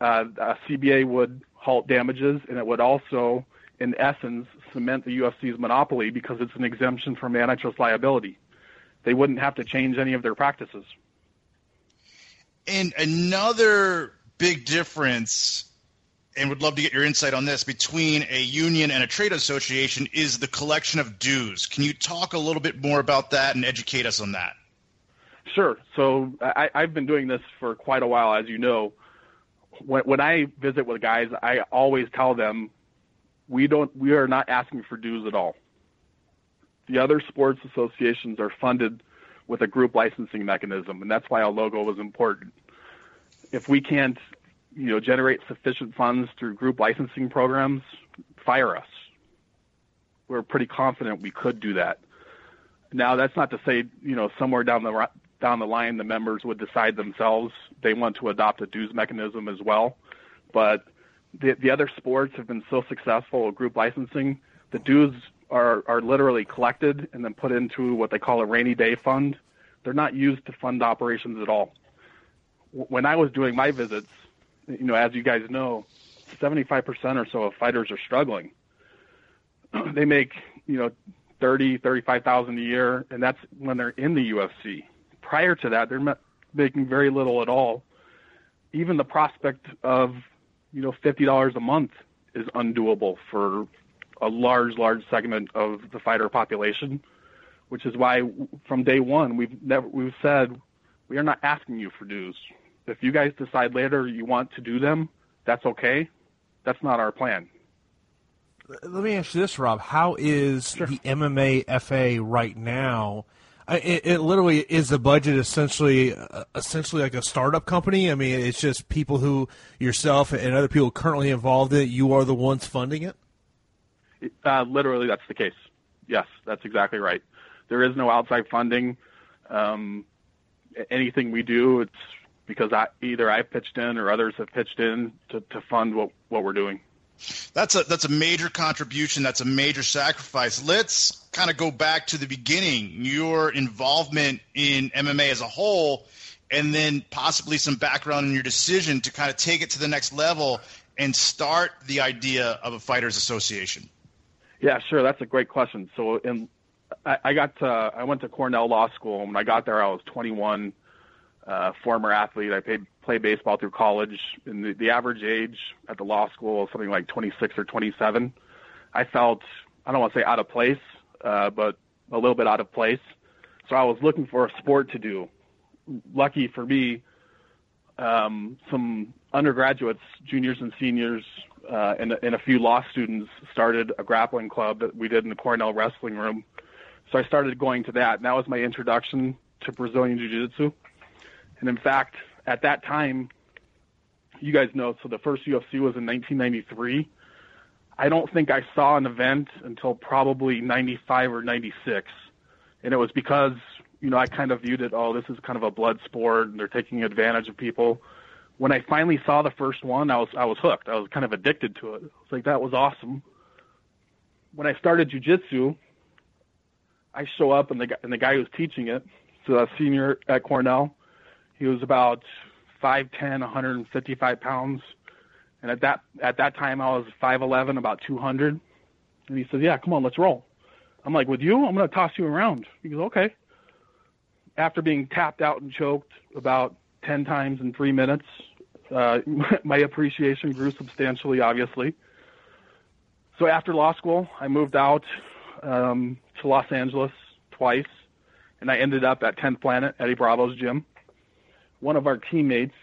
Uh, a CBA would halt damages, and it would also in essence, cement the UFC's monopoly because it's an exemption from antitrust liability. They wouldn't have to change any of their practices. And another big difference, and would love to get your insight on this, between a union and a trade association is the collection of dues. Can you talk a little bit more about that and educate us on that? Sure. So I, I've been doing this for quite a while, as you know. When, when I visit with guys, I always tell them we don't we are not asking for dues at all. The other sports associations are funded with a group licensing mechanism, and that's why a logo was important. If we can't, you know, generate sufficient funds through group licensing programs, fire us. We're pretty confident we could do that. Now, that's not to say, you know, somewhere down the down the line, the members would decide themselves they want to adopt a dues mechanism as well. But the the other sports have been so successful with group licensing. The dues are are literally collected and then put into what they call a rainy day fund. They're not used to fund operations at all. When I was doing my visits, you know, as you guys know, 75% or so of fighters are struggling. they make, you know, 30, 35,000 a year, and that's when they're in the UFC. Prior to that, they're making very little at all. Even the prospect of you know, fifty dollars a month is undoable for a large, large segment of the fighter population, which is why from day one we've never we've said we are not asking you for dues. If you guys decide later you want to do them, that's okay. That's not our plan. Let me ask you this, Rob. How is sure. the MMA FA right now? It, it, literally is the budget essentially uh, essentially like a startup company. I mean, it's just people who yourself and other people currently involved in it. You are the ones funding it. Uh, literally, that's the case. Yes, that's exactly right. There is no outside funding. Um, anything we do, it's because I, either I've pitched in or others have pitched in to, to fund what, what we're doing. That's a that's a major contribution. That's a major sacrifice. Let's kind of go back to the beginning. Your involvement in MMA as a whole, and then possibly some background in your decision to kind of take it to the next level and start the idea of a fighters association. Yeah, sure. That's a great question. So, in I, I got to, I went to Cornell Law School. And when I got there, I was 21 uh, former athlete. I played baseball through college, and the, the average age at the law school was something like 26 or 27. I felt I don't want to say out of place, uh, but a little bit out of place. So I was looking for a sport to do. Lucky for me, um, some undergraduates, juniors and seniors, uh, and, and a few law students started a grappling club that we did in the Cornell Wrestling Room. So I started going to that, and that was my introduction to Brazilian Jiu-Jitsu. And in fact, at that time, you guys know, so the first UFC was in 1993. I don't think I saw an event until probably 95 or 96. And it was because, you know, I kind of viewed it, oh, this is kind of a blood sport and they're taking advantage of people. When I finally saw the first one, I was I was hooked. I was kind of addicted to it. I was like, that was awesome. When I started jujitsu, I show up and the and the guy who's teaching it, so a senior at Cornell, he was about 5'10", 155 pounds, and at that at that time I was 5'11", about 200. And he says, "Yeah, come on, let's roll." I'm like, "With you? I'm to toss you around." He goes, "Okay." After being tapped out and choked about 10 times in three minutes, uh, my appreciation grew substantially, obviously. So after law school, I moved out um, to Los Angeles twice, and I ended up at 10th Planet, Eddie Bravo's gym one of our teammates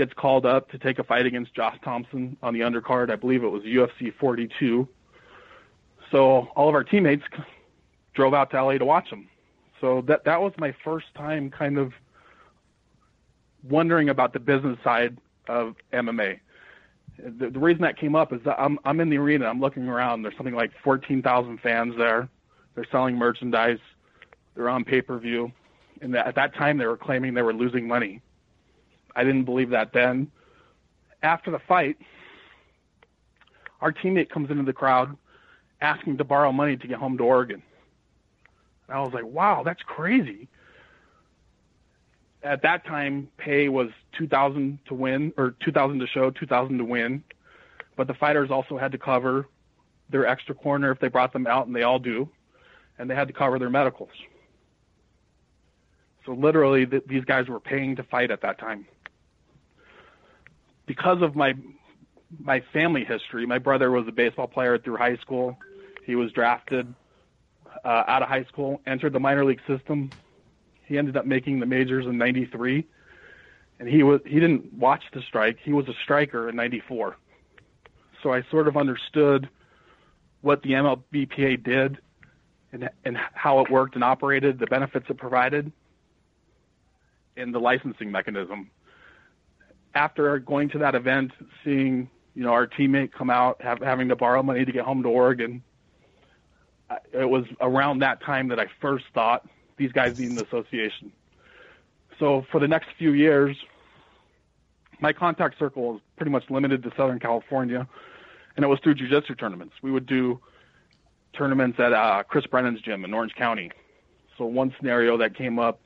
gets called up to take a fight against Josh Thomson on the undercard. I believe it was UFC 42. So all of our teammates drove out to LA to watch him. So that that was my first time kind of wondering about the business side of MMA. The, the reason that came up is that I'm I'm in the arena. I'm looking around. There's something like 14,000 fans there. They're selling merchandise. They're on pay-per-view, and at that time they were claiming they were losing money. I didn't believe that then. After the fight, our teammate comes into the crowd asking to borrow money to get home to Oregon. And I was like, wow, that's crazy. At that time, pay was 2000 to win or 2000 to show, 2000 to win. But the fighters also had to cover their extra corner if they brought them out and they all do. And they had to cover their medicals. So literally, th- these guys were paying to fight at that time. Because of my my family history, my brother was a baseball player through high school. He was drafted uh, out of high school, entered the minor league system. He ended up making the majors in '93, and he was he didn't watch the strike. He was a striker in '94. So I sort of understood what the MLBPA did and and how it worked and operated, the benefits it provided, and the licensing mechanism. After going to that event, seeing you know our teammate come out have, having to borrow money to get home to Oregon, it was around that time that I first thought these guys need an association. So for the next few years, my contact circle was pretty much limited to Southern California, and it was through jiu-jitsu tournaments. We would do tournaments at uh, Chris Brennan's gym in Orange County. So one scenario that came up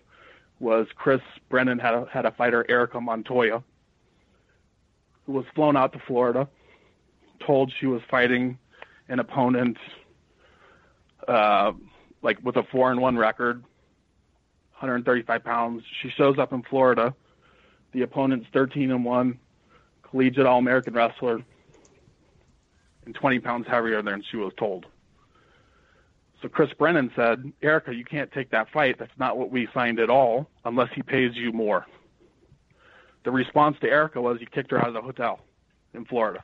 was Chris Brennan had a, had a fighter, Erica Montoya, who was flown out to Florida, told she was fighting an opponent uh, like with a four and one record, 135 pounds. She shows up in Florida. The opponent's 13 and one, collegiate All American wrestler, and 20 pounds heavier than she was told. So Chris Brennan said, Erica, you can't take that fight. That's not what we signed at all unless he pays you more. The response to Erica was he kicked her out of the hotel in Florida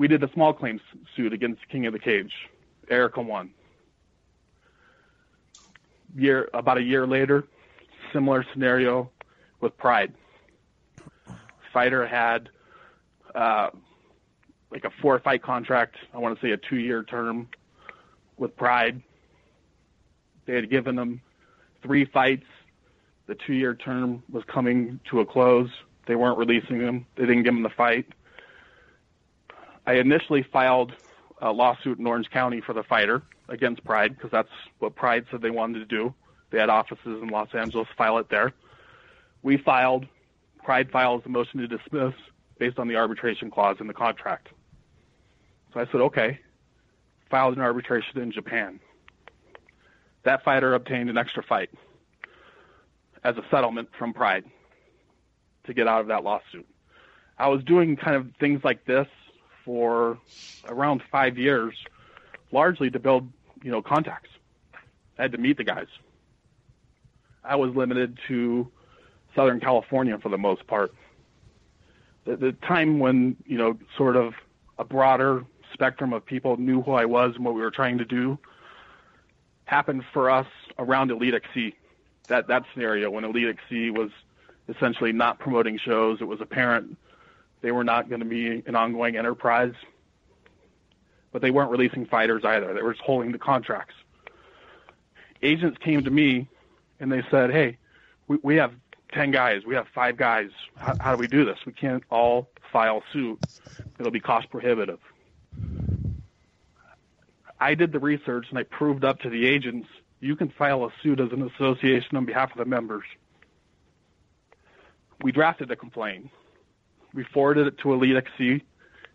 we did a small claims suit against King of the Cage. Erica won. Year about a year later, similar scenario with Pride. Fighter had uh, like a four fight contract. I want to say a two year term with Pride. They had given him three fights. The two year term was coming to a close. They weren't releasing him. They didn't give him the fight. I initially filed a lawsuit in Orange County for the fighter against Pride because that's what Pride said they wanted to do. They had offices in Los Angeles, file it there. We filed, Pride files a motion to dismiss based on the arbitration clause in the contract. So I said, okay, filed an arbitration in Japan. That fighter obtained an extra fight as a settlement from Pride to get out of that lawsuit. I was doing kind of things like this for around five years, largely to build, you know, contacts. I had to meet the guys. I was limited to Southern California for the most part. The, the time when, you know, sort of a broader spectrum of people knew who I was and what we were trying to do happened for us around Elite XC. That that scenario when Elite XC was essentially not promoting shows, it was apparent they were not going to be an ongoing enterprise, but they weren't releasing fighters either. They were just holding the contracts. Agents came to me and they said, "Hey, we, we have ten guys. We have five guys. How, how do we do this? We can't all file suit. It'll be cost prohibitive." I did the research and I proved up to the agents you can file a suit as an association on behalf of the members. We drafted a complaint we forwarded it to Elite XC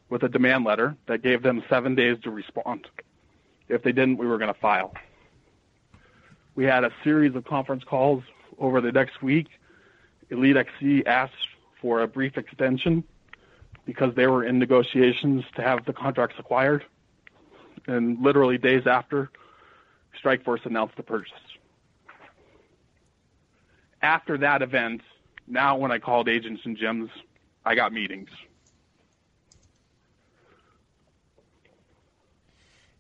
with a demand letter that gave them seven days to respond. If they didn't, we were going to file. We had a series of conference calls over the next week. Elite XC asked for a brief extension because they were in negotiations to have the contracts acquired. And literally days after, Strikeforce announced the purchase. after that event, now when I called agents and gyms, I got meetings.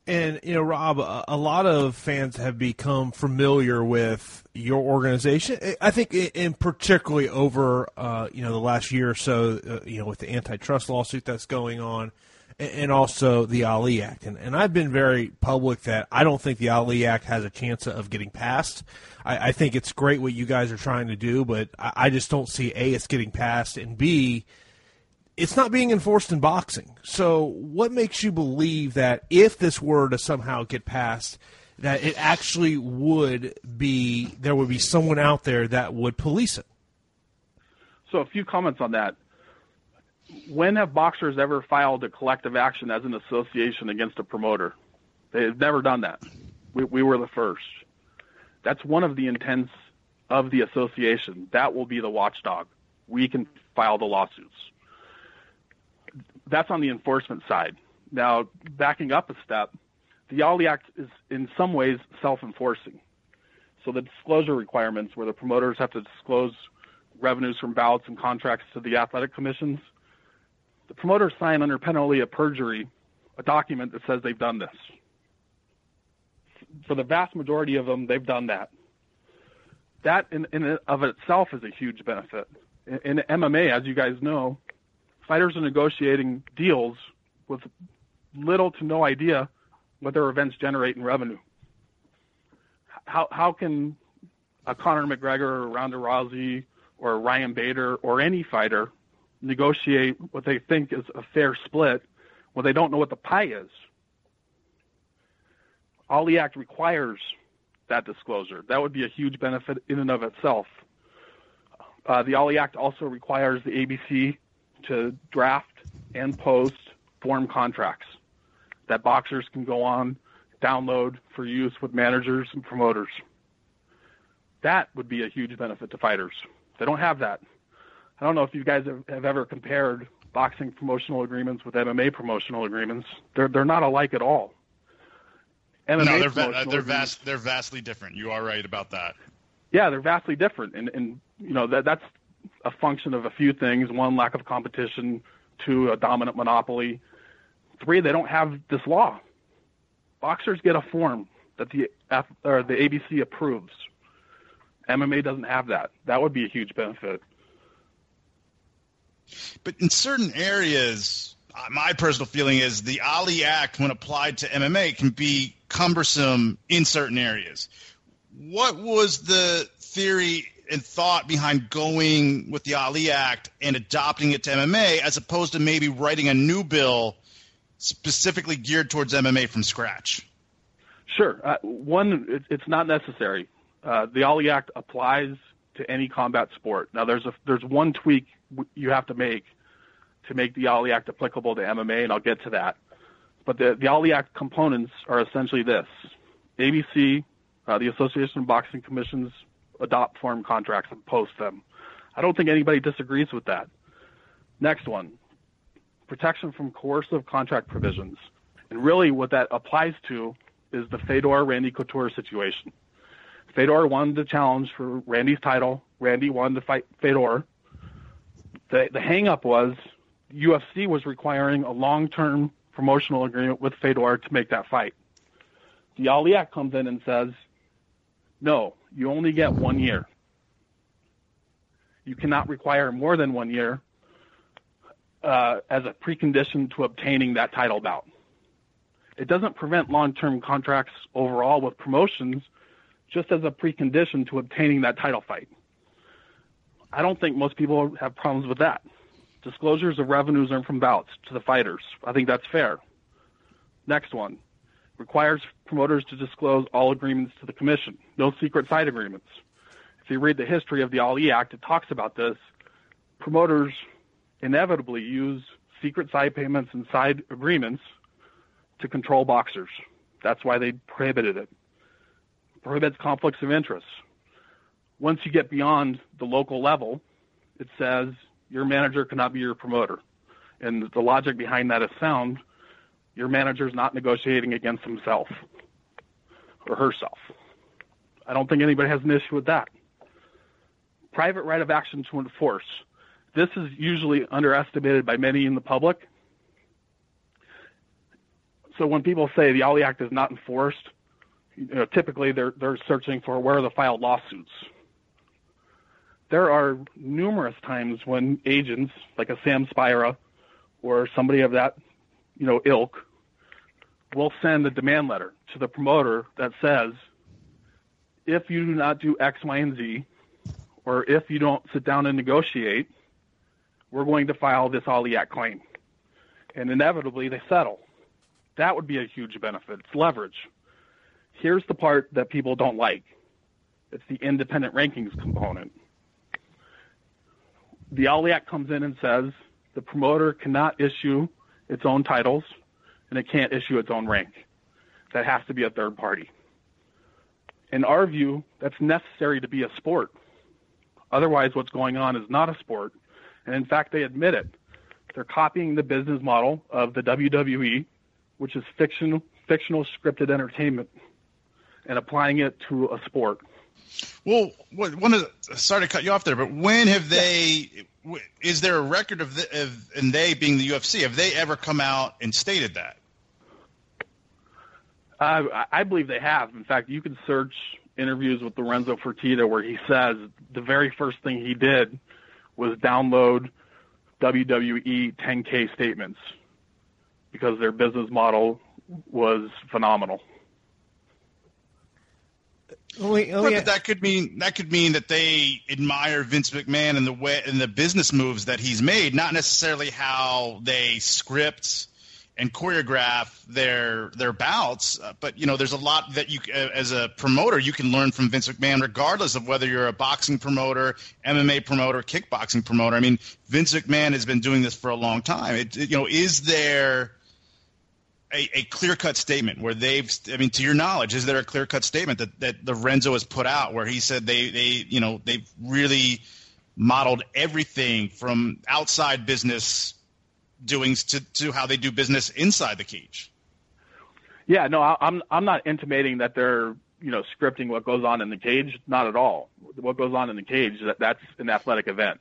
And you know, Rob, a, lot of fans have become familiar with your organization. I think, in particularly over uh, you know the last year or so, uh, you know, with the antitrust lawsuit that's going on, and also the Ali Act. And, and I've been very public that I don't think the Ali Act has a chance of getting passed. I, I think it's great what you guys are trying to do, but I, I just don't see a it's getting passed, and b it's not being enforced in boxing. So, what makes you believe that if this were to somehow get passed, that it actually would be there would be someone out there that would police it? So, a few comments on that. When have boxers ever filed a collective action as an association against a promoter? They've never done that. We, we were the first. That's one of the intents of the association. That will be the watchdog. We can file the lawsuits that's on the enforcement side. Now, backing up a step, the Ali Act is in some ways self-enforcing. So the disclosure requirements, where the promoters have to disclose revenues from bouts and contracts to the athletic commissions, the promoters sign under penalty of perjury a document that says they've done this. For the vast majority of them, they've done that. That in, in of itself is a huge benefit. In, in MMA, as you guys know, fighters are negotiating deals with little to no idea what their events generate in revenue. How how can a Conor McGregor or Ronda Rousey or Ryan Bader or any fighter negotiate what they think is a fair split when they don't know what the pie is? All the Act requires that disclosure. That would be a huge benefit in and of itself. Uh, the Ali Act also requires the ABC to draft and post form contracts that boxers can go on, download for use with managers and promoters. That would be a huge benefit to fighters. They don't have that. I don't know if you guys have, have ever compared boxing promotional agreements with MMA promotional agreements. They're they're not alike at all. MMA no, they're va- they're vast they're vastly different. You are right about that. Yeah, they're vastly different, and and you know that that's a function of a few things: one, lack of competition; two, a dominant monopoly; three, they don't have this law. Boxers get a form that the F, or the ABC approves. MMA doesn't have that. That would be a huge benefit. But in certain areas, uh, my personal feeling is the Ali Act, when applied to MMA, can be cumbersome in certain areas. What was the theory and thought behind going with the Ali Act and adopting it to MMA as opposed to maybe writing a new bill specifically geared towards MMA from scratch? Sure. Uh, one, it, it's not necessary. Uh, the Ali Act applies to any combat sport. Now, there's a there's one tweak you have to make to make the Ali Act applicable to MMA, and I'll get to that. But the the Ali Act components are essentially this: ABC, uh, the Association of Boxing Commissions adopt form contracts and post them. I don't think anybody disagrees with that. Next one, protection from coercive contract provisions. And really what that applies to is the Fedor Randy Couture situation. Fedor won the challenge for Randy's title. Randy won the fight Fedor. The the hangup was UFC was requiring a long-term promotional agreement with Fedor to make that fight. The Ali Act comes in and says, no, you only get one year. You cannot require more than one year uh, as a precondition to obtaining that title bout. It doesn't prevent long-term contracts overall with promotions, just as a precondition to obtaining that title fight. I don't think most people have problems with that. Disclosures of revenues earned from bouts to the fighters. I think that's fair. Next one requires promoters to disclose all agreements to the commission, no secret side agreements. If you read the history of the Ali Act, it talks about this. Promoters inevitably use secret side payments and side agreements to control boxers. That's why they prohibited it. Prohibits conflicts of interest. Once you get beyond the local level, it says your manager cannot be your promoter. And the logic behind that is sound your manager is not negotiating against himself or herself. I don't think anybody has an issue with that. private right of action to enforce. This is usually underestimated by many in the public. So when people say the Ali Act is not enforced, you know, typically they're they're searching for where are the filed lawsuits. There are numerous times when agents like a Sam Spira or somebody of that, you know, ilk will send a demand letter to the promoter that says, if you do not do X, Y, and Z, or if you don't sit down and negotiate, we're going to file this Ali Act claim. And inevitably they settle. That would be a huge benefit. It's leverage. Here's the part that people don't like. It's the independent rankings component. The Ali Act comes in and says the promoter cannot issue its own titles and it can't issue its own rank. That has to be a third party. In our view, that's necessary to be a sport. Otherwise, what's going on is not a sport. And in fact, they admit it. They're copying the business model of the WWE, which is fictional, fictional scripted entertainment, and applying it to a sport. Well, what, one of the, sorry to cut you off there, but when have they? Is there a record of, the, of and they being the UFC? Have they ever come out and stated that? Uh, I believe they have. In fact, you can search interviews with Lorenzo Fertitta where he says the very first thing he did was download WWE 10K statements because their business model was phenomenal. But that could mean that could mean that they admire Vince McMahon and the way and the business moves that he's made, not necessarily how they script and choreograph their their bouts. Uh, but you know, there's a lot that you, uh, as a promoter, you can learn from Vince McMahon, regardless of whether you're a boxing promoter, MMA promoter, kickboxing promoter. I mean, Vince McMahon has been doing this for a long time. It, it, you know, is there a, a clear cut statement where they've? I mean, to your knowledge, is there a clear cut statement that that Lorenzo has put out where he said they they you know they've really modeled everything from outside business doings to, to how they do business inside the cage. Yeah, no, I'm I'm not intimating that they're you know scripting what goes on in the cage. Not at all. What goes on in the cage that that's an athletic event.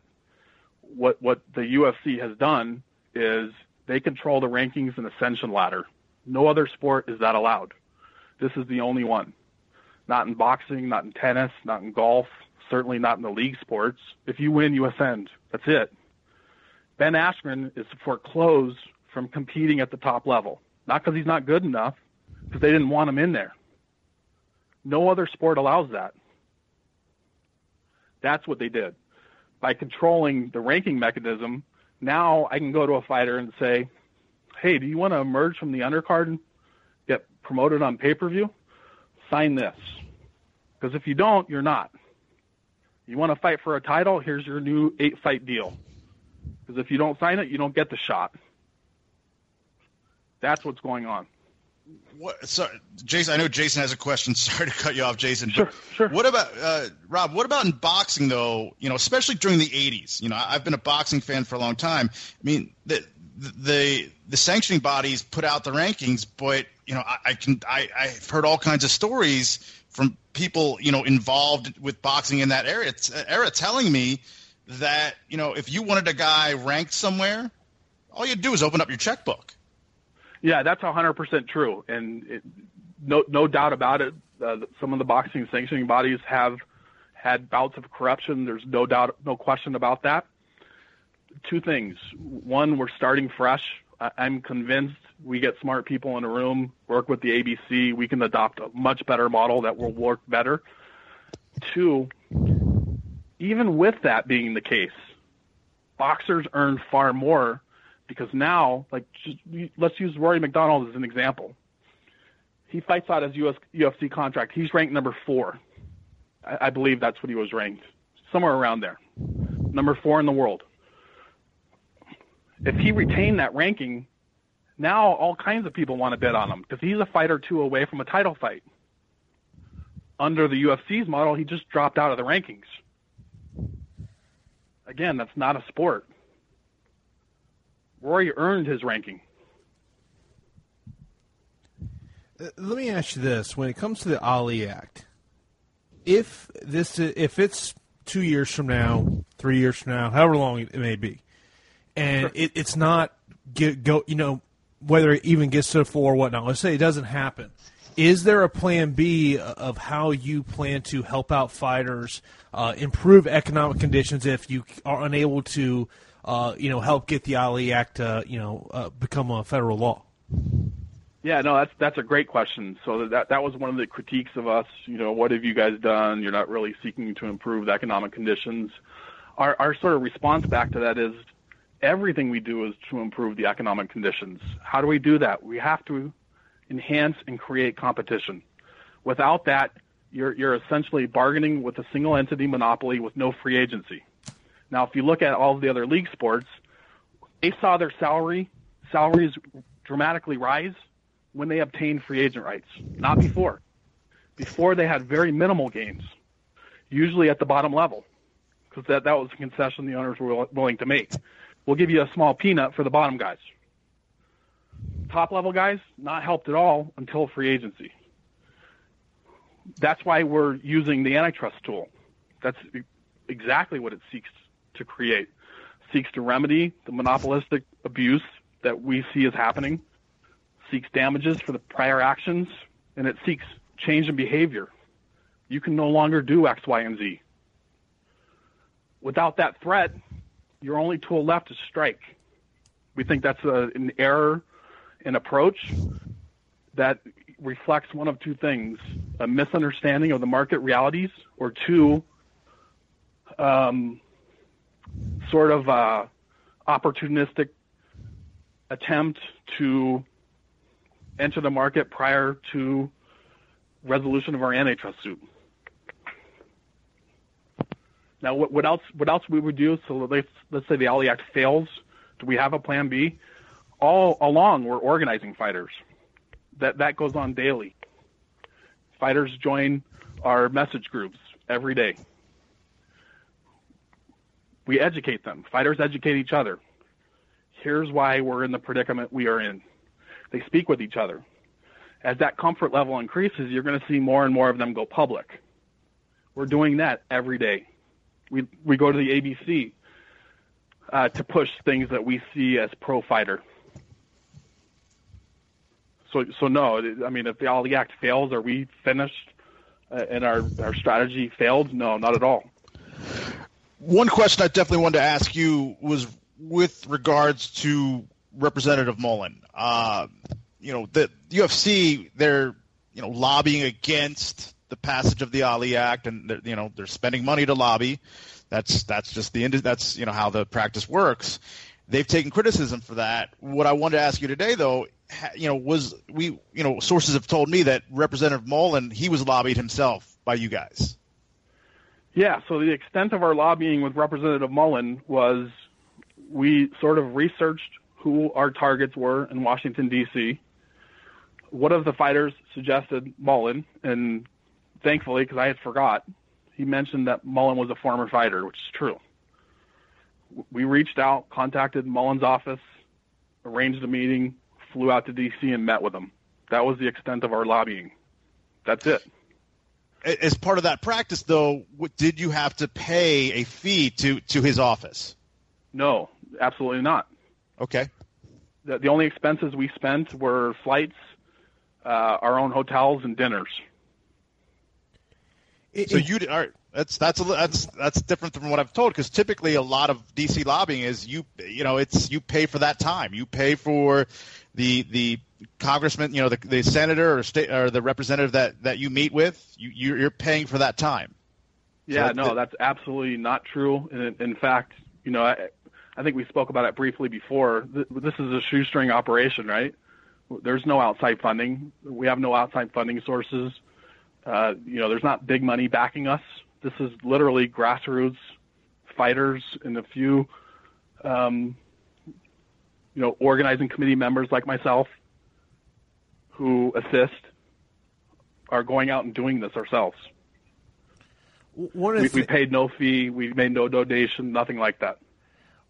What what the UFC has done is they control the rankings and ascension ladder. No other sport is that allowed. This is the only one. Not in boxing, not in tennis, not in golf, certainly not in the league sports. If you win, you ascend. That's it. Ben Askren is foreclosed from competing at the top level. Not because he's not good enough, because they didn't want him in there. No other sport allows that. That's what they did. By controlling the ranking mechanism, now I can go to a fighter and say, hey, do you want to emerge from the undercard and get promoted on pay per view? Sign this. Because if you don't, you're not. You want to fight for a title? Here's your new eight fight deal. Because if you don't sign it, you don't get the shot. That's what's going on. What, so, Jason, I know Jason has a question. Sorry to cut you off, Jason. Sure, sure. What about uh, Rob? What about in boxing, though? You know, especially during the '80s. You know, I've been a boxing fan for a long time. I mean, the the the sanctioning bodies put out the rankings, but you know, I, I can I, I've heard all kinds of stories from people you know involved with boxing in that era era telling me that you know if you wanted a guy ranked somewhere, all you'd do is open up your checkbook. Yeah, that's hundred percent true, and it, no no doubt about it. Uh, some of the boxing sanctioning bodies have had bouts of corruption. There's no doubt, no question about that. Two things. One, we're starting fresh. I'm convinced we get smart people in a room, work with the ABC, we can adopt a much better model that will work better. Two, even with that being the case, boxers earn far more because now, like, just, let's use Rory MacDonald as an example. He fights out his US, UFC contract. He's ranked number four. I, I believe that's what he was ranked, somewhere around there. Number four in the world. If he retained that ranking, now all kinds of people want to bet on him because he's a fight or two away from a title fight. Under the UFC's model, he just dropped out of the rankings. Again, that's not a sport. Rory earned his ranking. Uh, let me ask you this: When it comes to the Ali Act, if this if it's two years from now, three years from now, however long it may be, and it, it's not get, go, you know, whether it even gets to the four or whatnot. Let's say it doesn't happen. Is there a plan B of how you plan to help out fighters, uh, improve economic conditions if you are unable to, uh, you know, help get the Ali Act, uh, you know, uh, become a federal law? Yeah, no, that's that's a great question. So that that was one of the critiques of us. You know, what have you guys done? You're not really seeking to improve the economic conditions. Our our sort of response back to that is everything we do is to improve the economic conditions. How do we do that? We have to enhance and create competition. Without that, you're you're essentially bargaining with a single entity monopoly with no free agency. Now, if you look at all of the other league sports, they saw their salary salaries dramatically rise when they obtained free agent rights, not before. Before they had very minimal gains, usually at the bottom level, because that, that was a concession the owners were willing to make. We'll give you a small peanut for the bottom guys. Top level guys, not helped at all until free agency. That's why we're using the antitrust tool. That's exactly what it seeks to create. seeks to remedy the monopolistic abuse that we see is happening seeks damages for the prior actions, and it seeks change in behavior. You can no longer do X, Y, and Z. Without that threat, your only tool left is strike. We think that's a, an error in approach that reflects one of two things a misunderstanding of the market realities, or two, um, sort of uh, opportunistic attempt to enter the market prior to resolution of our antitrust suit. Now, what, what else? What else we would do? So let's let's say the Ali Act fails. Do we have a plan B? All along, we're organizing fighters. That that goes on daily. Fighters join our message groups every day. We educate them. Fighters educate each other. Here's why we're in the predicament we are in. They speak with each other. As that comfort level increases, you're going to see more and more of them go public. We're doing that every day. We we go to the ABC uh, to push things that we see as pro fighter. So so no, I mean if the Ali Act fails, are we finished uh, and our our strategy failed? No, not at all. One question I definitely wanted to ask you was with regards to Representative Mullin. Uh, you know, the, the UFC, they're you know lobbying against the passage of the Ali Act, and you know they're spending money to lobby. That's that's just the that's you know how the practice works. They've taken criticism for that. What I wanted to ask you today, though, you know, was we you know sources have told me that Representative Mullin he was lobbied himself by you guys. Yeah. So the extent of our lobbying with Representative Mullin was we sort of researched who our targets were in Washington, D.C. One of the fighters suggested Mullin, and thankfully, because I had forgot, he mentioned that Mullin was a former fighter, which is true. We reached out, contacted Mullin's office, arranged a meeting, flew out to D.C. and met with him. That was the extent of our lobbying. That's it. As part of that practice, though, did you have to pay a fee to, to his office? No, absolutely not. Okay. The, the only expenses we spent were flights, uh, our own hotels, and dinners. So you all right, that's that's a, that's that's different from what I've told because typically a lot of DC lobbying is you you know it's you pay for that time you pay for the the congressman you know the, the senator or state or the representative that that you meet with you you're paying for that time. Yeah, so no, that's absolutely not true. In, in fact, you know, I, I think we spoke about it briefly before. This is a shoestring operation, right? There's no outside funding. We have no outside funding sources. Uh, you know, there's not big money backing us. This is literally grassroots fighters and a few, um, you know, organizing committee members like myself who assist are going out and doing this ourselves. We, we, paid no fee. We made no donation. Nothing like that.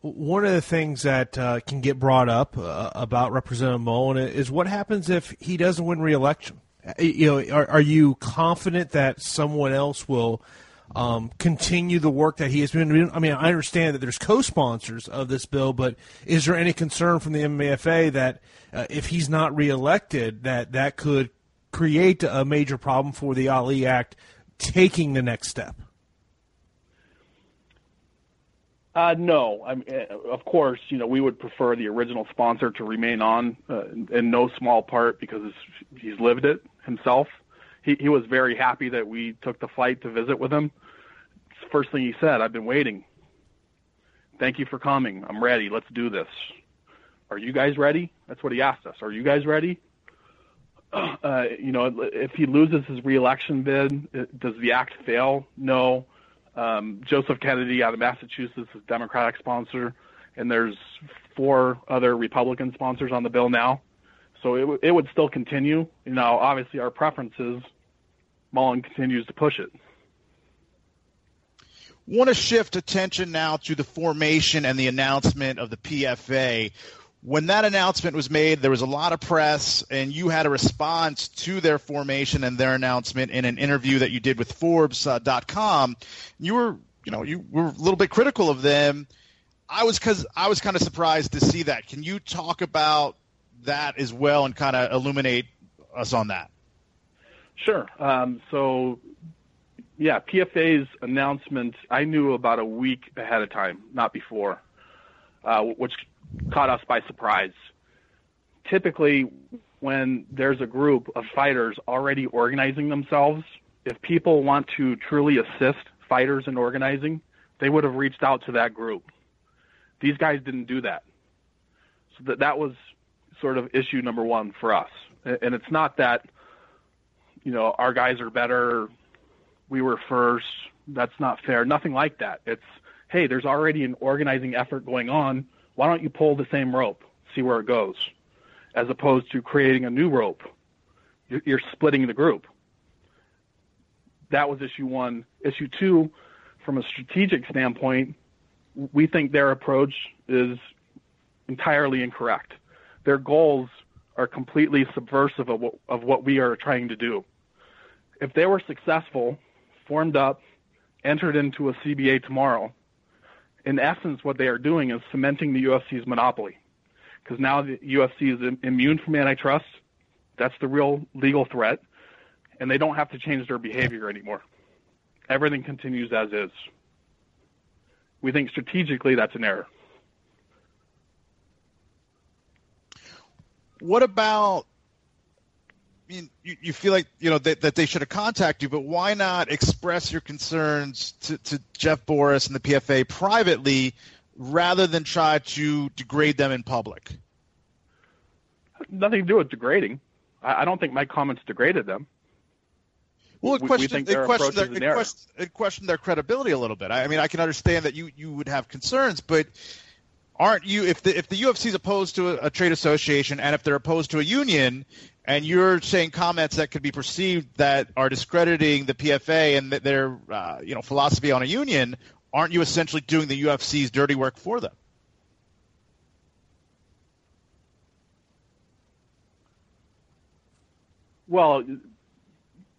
One of the things that uh, can get brought up uh, about Representative Mullin is what happens if he doesn't win re-election. Uh, you know, are, are you confident that someone else will um, continue the work that he has been doing? I mean, I understand that there's co-sponsors of this bill, but is there any concern from the MMAFA that uh, if he's not reelected, that that could create a major problem for the Ali Act taking the next step? Uh, no, I mean, of course, you know we would prefer the original sponsor to remain on, uh, in no small part because he's lived it himself. He he was very happy that we took the flight to visit with him. First thing he said, "I've been waiting. Thank you for coming. I'm ready. Let's do this." Are you guys ready? That's what he asked us. Are you guys ready? Uh, you know, if he loses his reelection bid, does the act fail? No um, Joseph Kennedy out of Massachusetts is Democratic sponsor, and there's four other Republican sponsors on the bill now. So it, w- it would still continue. You know, obviously our preferences, Mullin continues to push it. Want to shift attention now to the formation and the announcement of the PFA when that announcement was made, there was a lot of press, and you had a response to their formation and their announcement in an interview that you did with Forbes.com. Uh, you were, you know, you were a little bit critical of them. I was because I was kind of surprised to see that. Can you talk about that as well and kind of illuminate us on that? Sure. Um, so, yeah, PFA's announcement I knew about a week ahead of time, not before, uh, which caught us by surprise. Typically, when there's a group of fighters already organizing themselves, if people want to truly assist fighters in organizing, they would have reached out to that group. These guys didn't do that. So that that was sort of issue number one for us. And it's not that, you know, our guys are better, we were first, that's not fair. Nothing like that. It's, hey, there's already an organizing effort going on why don't you pull the same rope, see where it goes, as opposed to creating a new rope? You're, you're splitting the group. That was issue one. Issue two, from a strategic standpoint, we think their approach is entirely incorrect. Their goals are completely subversive of what, of what we are trying to do. If they were successful, formed up, entered into a CBA tomorrow, in essence, what they are doing is cementing the UFC's monopoly. Because now the UFC is immune from antitrust. That's the real legal threat. And they don't have to change their behavior anymore. Everything continues as is. We think strategically that's an error. What about mean, you, you feel like you know that, that they should have contacted you, but why not express your concerns to, to Jeff Borris and the PFA privately rather than try to degrade them in public? Nothing to do with degrading. I, I don't think my comments degraded them. Well, it questioned, it, questioned their, it, questioned, it questioned their credibility a little bit. I, I mean, I can understand that you, you would have concerns, but aren't you if the if the UFC is opposed to a, a, trade association and if they're opposed to a union and you're saying comments that could be perceived that are discrediting the PFA and their uh, you know philosophy on a union, aren't you essentially doing the UFC's dirty work for them? Well,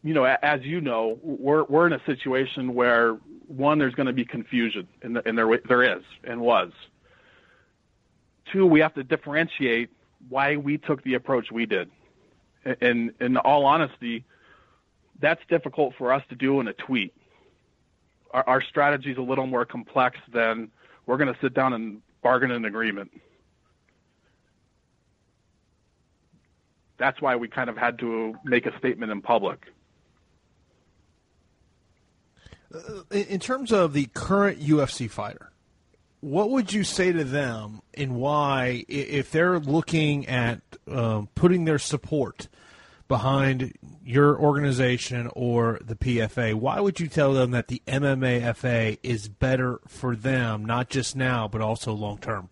you know, as you know, we're we're in a situation where one, there's going to be confusion, and, and there there is and was. Two, we have to differentiate why we took the approach we did and in all honesty, that's difficult for us to do in a tweet. Our, our strategy is a little more complex than we're going to sit down and bargain an agreement. That's why we kind of had to make a statement in public. Uh, in terms of the current UFC fighter, what would you say to them and why, if they're looking at um, putting their support behind your organization or the PFA, why would you tell them that the MMAFA is better for them, not just now, but also long term?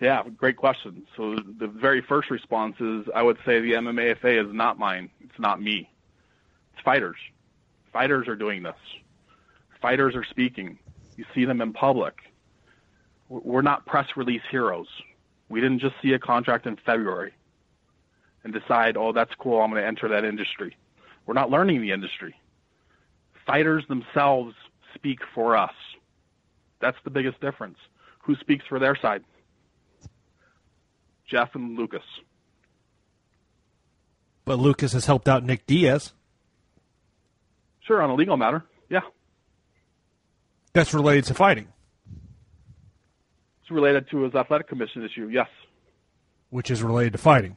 Yeah, great question. So the very first response is I would say the MMAFA is not mine. It's not me. It's fighters. Fighters are doing this. Fighters are speaking. You see them in public we're not press release heroes. We didn't just see a contract in February and decide, oh, that's cool, I'm going to enter that industry. We're not learning the industry. fighters themselves speak for us. That's the biggest difference. Who speaks for their side? Jeff and Lucas. But Lucas has helped out Nick Diaz. Sure, on a legal matter. Yeah. That's related to fighting. It's related to his athletic commission issue, yes. Which is related to fighting.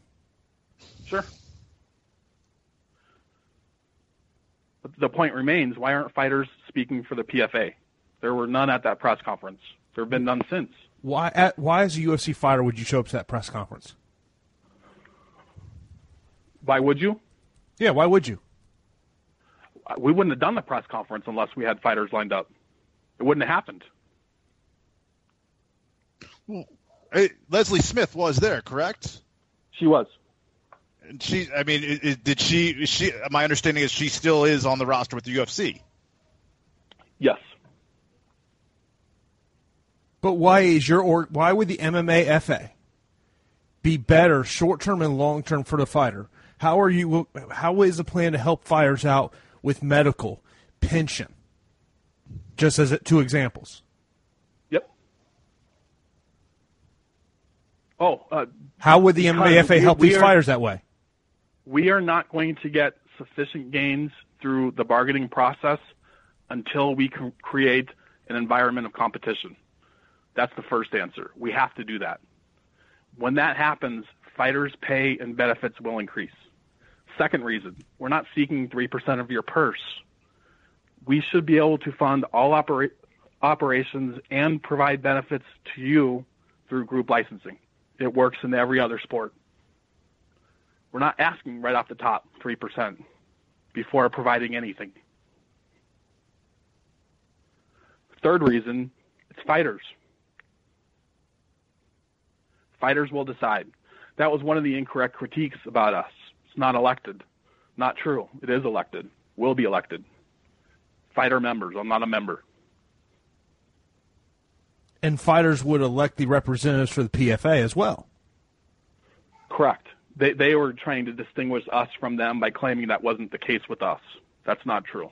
Sure. But the point remains why aren't fighters speaking for the PFA? There were none at that press conference. There have been none since. Why, at, why, as a UFC fighter, would you show up to that press conference? Why would you? Yeah, why would you? We wouldn't have done the press conference unless we had fighters lined up. It wouldn't have happened. Well, Leslie Smith was there, correct? She was. And she, I mean, it, it, did she? She, my understanding is she still is on the roster with the UFC. Yes. But why is your or why would the MMA FA be better short term and long term for the fighter? How are you? How is the plan to help fighters out with medical, pension? Just as two examples. Oh, uh, how would the MMA FA help these are, fighters that way? We are not going to get sufficient gains through the bargaining process until we can create an environment of competition. That's the first answer. We have to do that. When that happens, fighters' pay and benefits will increase. Second reason, we're not seeking 3% of your purse. We should be able to fund all opera- operations and provide benefits to you through group licensing. It works in every other sport. We're not asking right off the top 3% before providing anything. Third reason, it's fighters. Fighters will decide. That was one of the incorrect critiques about us. It's not elected. Not true. It is elected. Will be elected. Fighter members. I'm not a member. And fighters would elect the representatives for the PFA as well. Correct. They they were trying to distinguish us from them by claiming that wasn't the case with us. That's not true.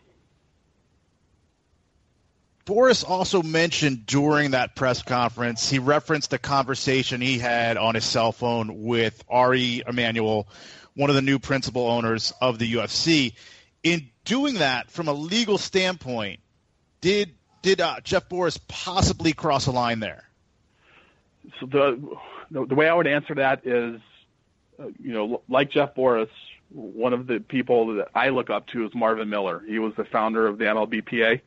Borris also mentioned during that press conference, he referenced a conversation he had on his cell phone with Ari Emanuel, one of the new principal owners of the UFC. In doing that, from a legal standpoint, did did uh, Jeff Borris possibly cross a line there? So the the, the way I would answer that is, uh, you know, like Jeff Boris, one of the people that I look up to is Marvin Miller. He was the founder of the MLBPA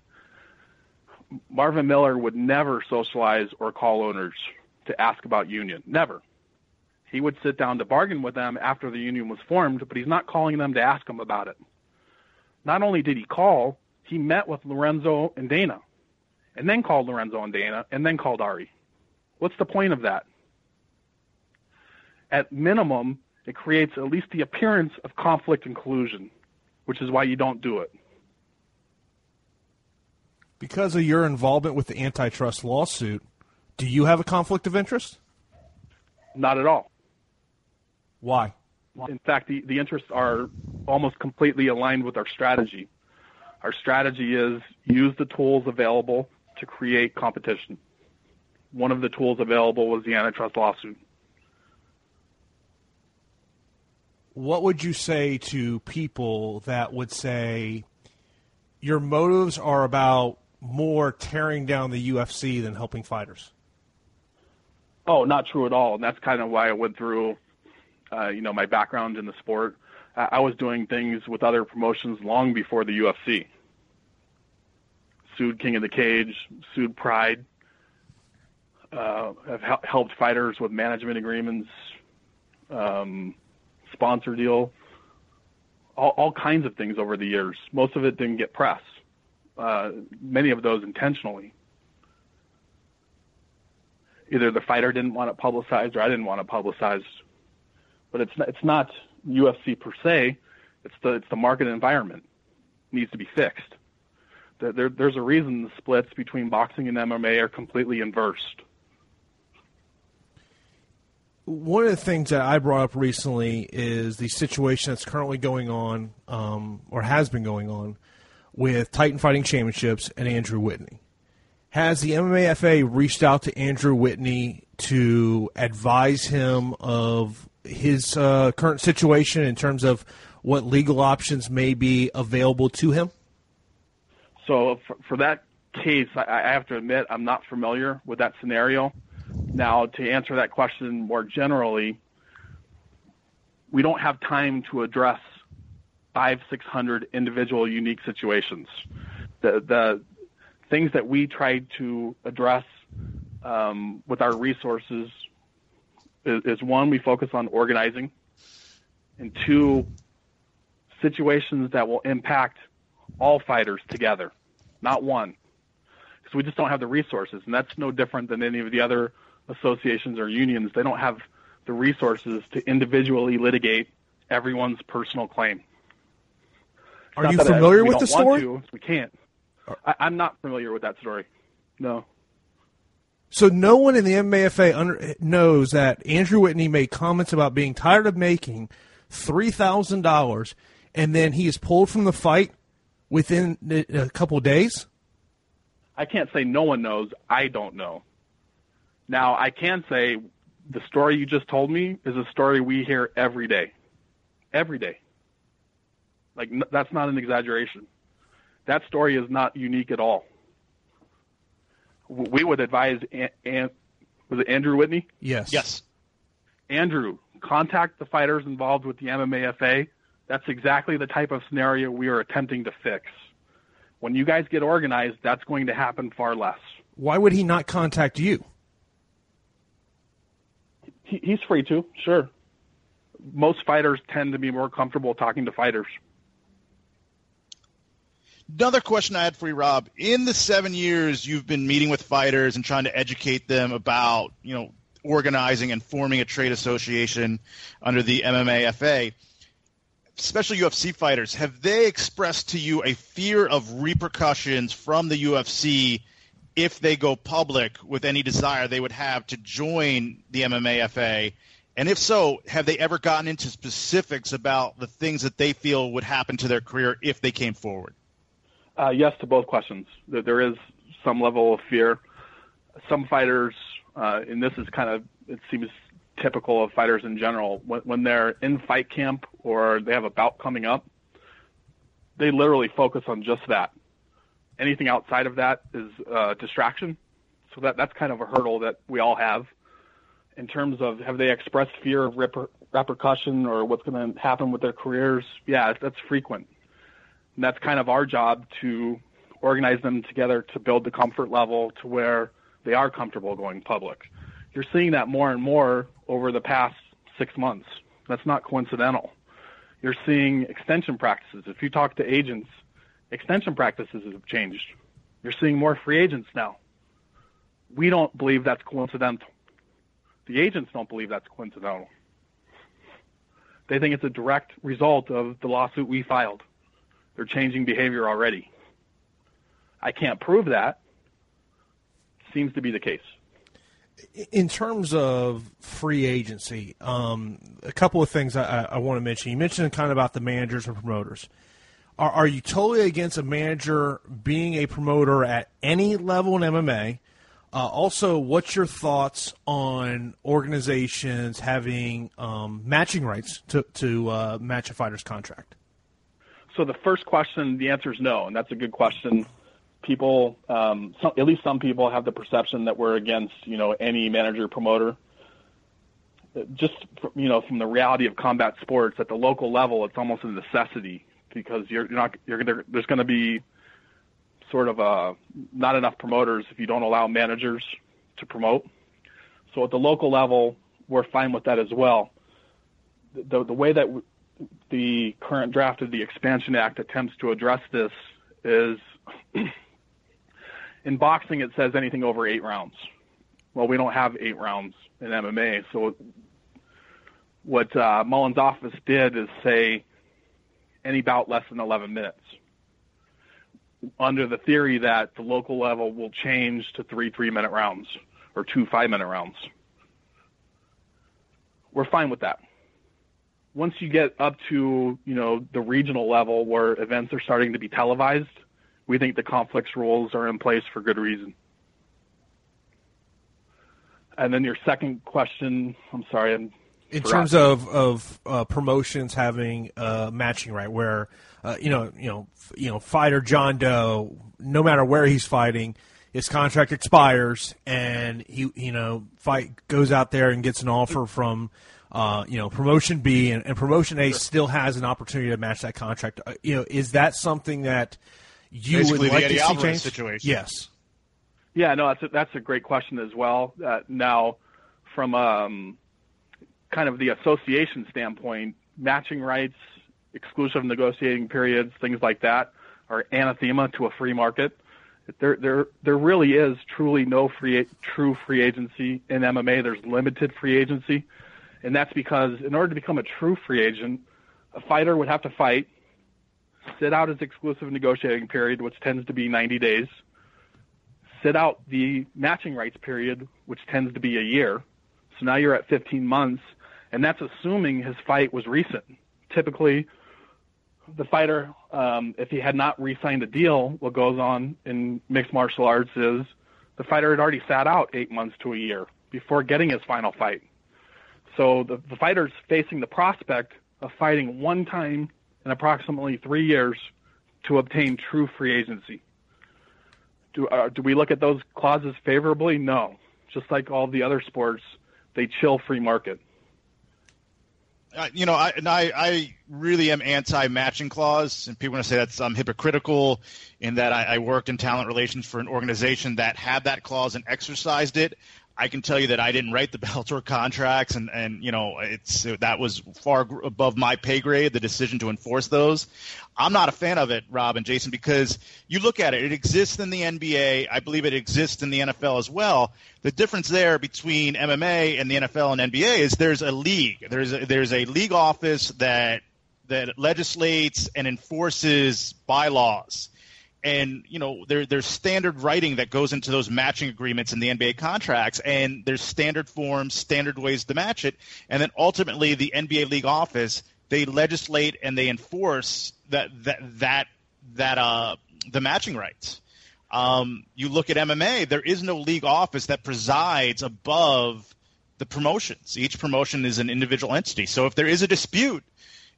Marvin Miller would never socialize or call owners to ask about union. Never. He would sit down to bargain with them after the union was formed, but he's not calling them to ask them about it. Not only did he call, he met with Lorenzo and Dana, and then called Lorenzo and Dana, and then called Ari. What's the point of that? At minimum, it creates at least the appearance of conflict and collusion, which is why you don't do it because of your involvement with the antitrust lawsuit, do you have a conflict of interest? Not at all. Why? In fact, the, the interests are almost completely aligned with our strategy. Our strategy is use the tools available to create competition. One of the tools available was the antitrust lawsuit. What would you say to people that would say your motives are about more tearing down the UFC than helping fighters. Oh, not true at all. And that's kind of why I went through, uh, you know, my background in the sport. I was doing things with other promotions long before the UFC. Sued King of the Cage, sued Pride, uh, have helped fighters with management agreements, um, sponsor deal, all, all kinds of things over the years. Most of it didn't get press uh, many of those intentionally. Either the fighter didn't want it publicized or I didn't want it publicized. But it's not, it's not UFC per se. It's the it's the market environment it needs to be fixed. There, there's a reason the splits between boxing and MMA are completely inversed. One of the things that I brought up recently is the situation that's currently going on, um, or has been going on, with Titan Fighting Championships and Andrew Whitney. Has the MMAFA reached out to Andrew Whitney to advise him of his uh, current situation in terms of what legal options may be available to him? So for, for that case, I, I have to admit I'm not familiar with that scenario. Now, to answer that question more generally, we don't have time to address five, six hundred individual unique situations. The the things that we try to address um, with our resources is, is one, we focus on organizing, and two, situations that will impact all fighters together, not one. Because we just don't have the resources, and that's no different than any of the other associations or unions. They don't have the resources to individually litigate everyone's personal claim. It's Are you familiar with the story? to, we can't. I, I'm not familiar with that story. No. So no one in the MMAFA under, knows that Andrew Whitney made comments about being tired of making three thousand dollars, and then he is pulled from the fight within a couple of days. I can't say no one knows. I don't know. Now, I can say the story you just told me is a story we hear every day. Every day. Like, n- that's not an exaggeration. That story is not unique at all. W- We would advise, An- An- was it Andrew Whitney? Yes. Yes. Andrew, contact the fighters involved with the MMAFA. That's exactly the type of scenario we are attempting to fix. When you guys get organized, that's going to happen far less. Why would he not contact you? He, he's free to, sure. Most fighters tend to be more comfortable talking to fighters. Another question I had for you, Rob. In the seven years you've been meeting with fighters and trying to educate them about, you know, organizing and forming a trade association under the MMAFA, especially UFC fighters, have they expressed to you a fear of repercussions from the UFC if they go public with any desire they would have to join the MMAFA? And if so, have they ever gotten into specifics about the things that they feel would happen to their career if they came forward? Uh, yes to both questions. There, is some level of fear. Some fighters, uh, and this is kind of, it seems typical of fighters in general, when, when they're in fight camp or they have a bout coming up, they literally focus on just that. Anything outside of that is uh, distraction. So that that's kind of a hurdle that we all have. In terms of have they expressed fear of reper- repercussion or what's going to happen with their careers? Yeah, that's frequent. And that's kind of our job to organize them together to build the comfort level to where they are comfortable going public. You're seeing that more and more over the past six months. That's not coincidental. You're seeing extension practices. If you talk to agents, extension practices have changed. You're seeing more free agents now. We don't believe that's coincidental. The agents don't believe that's coincidental. They think it's a direct result of the lawsuit we filed they're changing behavior already. I can't prove that. Seems to be the case. In terms of free agency, um, a couple of things I, I want to mention. You mentioned kind of about the managers and promoters. Are, are you totally against a manager being a promoter at any level in MMA? Uh, also, what's your thoughts on organizations having um, matching rights to, to uh, match a fighter's contract? So the first question, the answer is no, and that's a good question. People, um, some, at least some people, have the perception that we're against, you know, any manager promoter. Just you know, from the reality of combat sports at the local level, it's almost a necessity because you're, you're not you're gonna, there's going to be sort of a not enough promoters if you don't allow managers to promote. So at the local level, we're fine with that as well. The the way that the current draft of the Expansion Act attempts to address this is in boxing it says anything over eight rounds. Well, we don't have eight rounds in MMA, so what uh, Mullin's office did is say any bout less than 11 minutes, under the theory that the local level will change to three three-minute rounds or two five-minute rounds. We're fine with that once you get up to you know the regional level where events are starting to be televised, we think the conflicts rules are in place for good reason. And then your second question, I'm sorry, I'm in terms of of uh, promotions having uh, matching right, where uh, you know you know you know fighter John Doe, no matter where he's fighting, his contract expires, and he you know fight goes out there and gets an offer from. Uh, you know, promotion B and, and promotion A sure. still has an opportunity to match that contract. Uh, you know, is that something that you Basically would like to see change? Situation. Yes. Yeah, no, that's a, that's a great question as well. Uh, now, from um, kind of the association standpoint, matching rights, exclusive negotiating periods, things like that, are anathema to a free market. There, there, there really is truly no free, true free agency in MMA. There's limited free agency, and that's because in order to become a true free agent, a fighter would have to fight, sit out his exclusive negotiating period, which tends to be 90 days, sit out the matching rights period, which tends to be a year. So now you're at 15 months, and that's assuming his fight was recent. Typically, the fighter, um, if he had not re-signed a deal, what goes on in mixed martial arts is the fighter had already sat out eight months to a year before getting his final fight. So the, the fighter's facing the prospect of fighting one time in approximately three years to obtain true free agency. Do, uh, do we look at those clauses favorably? No. Just like all the other sports, they chill free market. Uh, you know, I, and I, I really am anti-matching clause, and people want to say that's um, hypocritical in that I, I worked in talent relations for an organization that had that clause and exercised it. I can tell you that I didn't write the Bellator contracts, and and you know it's that was far above my pay grade. The decision to enforce those, I'm not a fan of it, Rob and Jason, because you look at it. It exists in the NBA. I believe it exists in the NFL as well. The difference there between MMA and the NFL and NBA is there's a league. There's a, there's a league office that that legislates and enforces bylaws and you know there, there's standard writing that goes into those matching agreements in the NBA contracts, and there's standard forms, standard ways to match it, and then ultimately the NBA league office they legislate and they enforce that that that that uh the matching rights. Um, you look at MMA, there is no league office that presides above the promotions. Each promotion is an individual entity. So if there is a dispute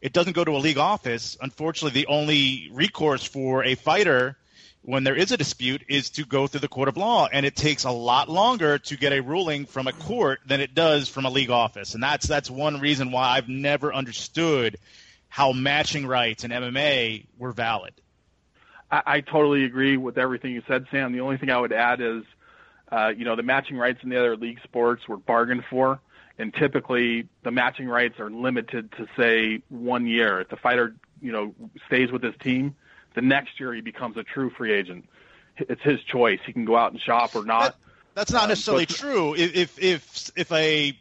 it doesn't go to a league office. Unfortunately, the only recourse for a fighter when there is a dispute is to go through the court of law, and it takes a lot longer to get a ruling from a court than it does from a league office, and that's that's one reason why I've never understood how matching rights in MMA were valid. I, I totally agree with everything you said, Sam. The only thing I would add is, uh, you know, the matching rights in the other league sports were bargained for and typically the matching rights are limited to say one year. If the fighter, you know, stays with his team, the next year he becomes a true free agent. It's his choice. He can go out and shop or not. That, that's not um, necessarily true. If if if a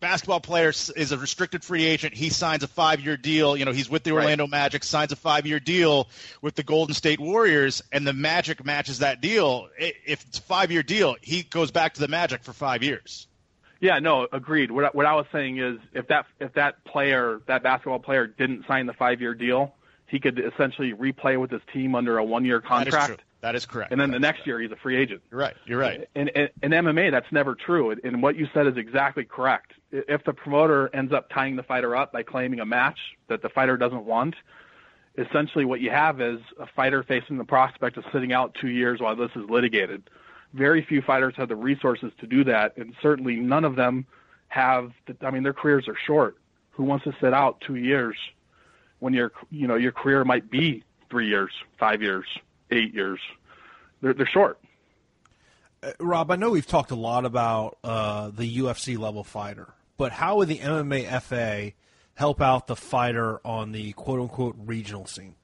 basketball player is a restricted free agent, he signs a five-year deal. You know, he's with the Orlando right. Magic, signs a five-year deal with the Golden State Warriors, and the Magic matches that deal. If it's a five-year deal, he goes back to the Magic for five years. Yeah, no, agreed. What what I was saying is if that if that player, that basketball player didn't sign the 5-year deal, he could essentially replay with his team under a 1-year contract. That is, true. That is correct. And then that's the next year he's a free agent. You're right. You're right. In, in, in MMA, that's never true. And what you said is exactly correct. If the promoter ends up tying the fighter up by claiming a match that the fighter doesn't want, essentially what you have is a fighter facing the prospect of sitting out two years while this is litigated. Very few fighters have the resources to do that, and certainly none of them – have I mean their careers are short. Who wants to sit out two years when your you know your career might be three years, five years, eight years? They're they're short. Uh, Rob, I know we've talked a lot about uh, the UFC level fighter, but how would the MMA FA help out the fighter on the quote unquote regional scene?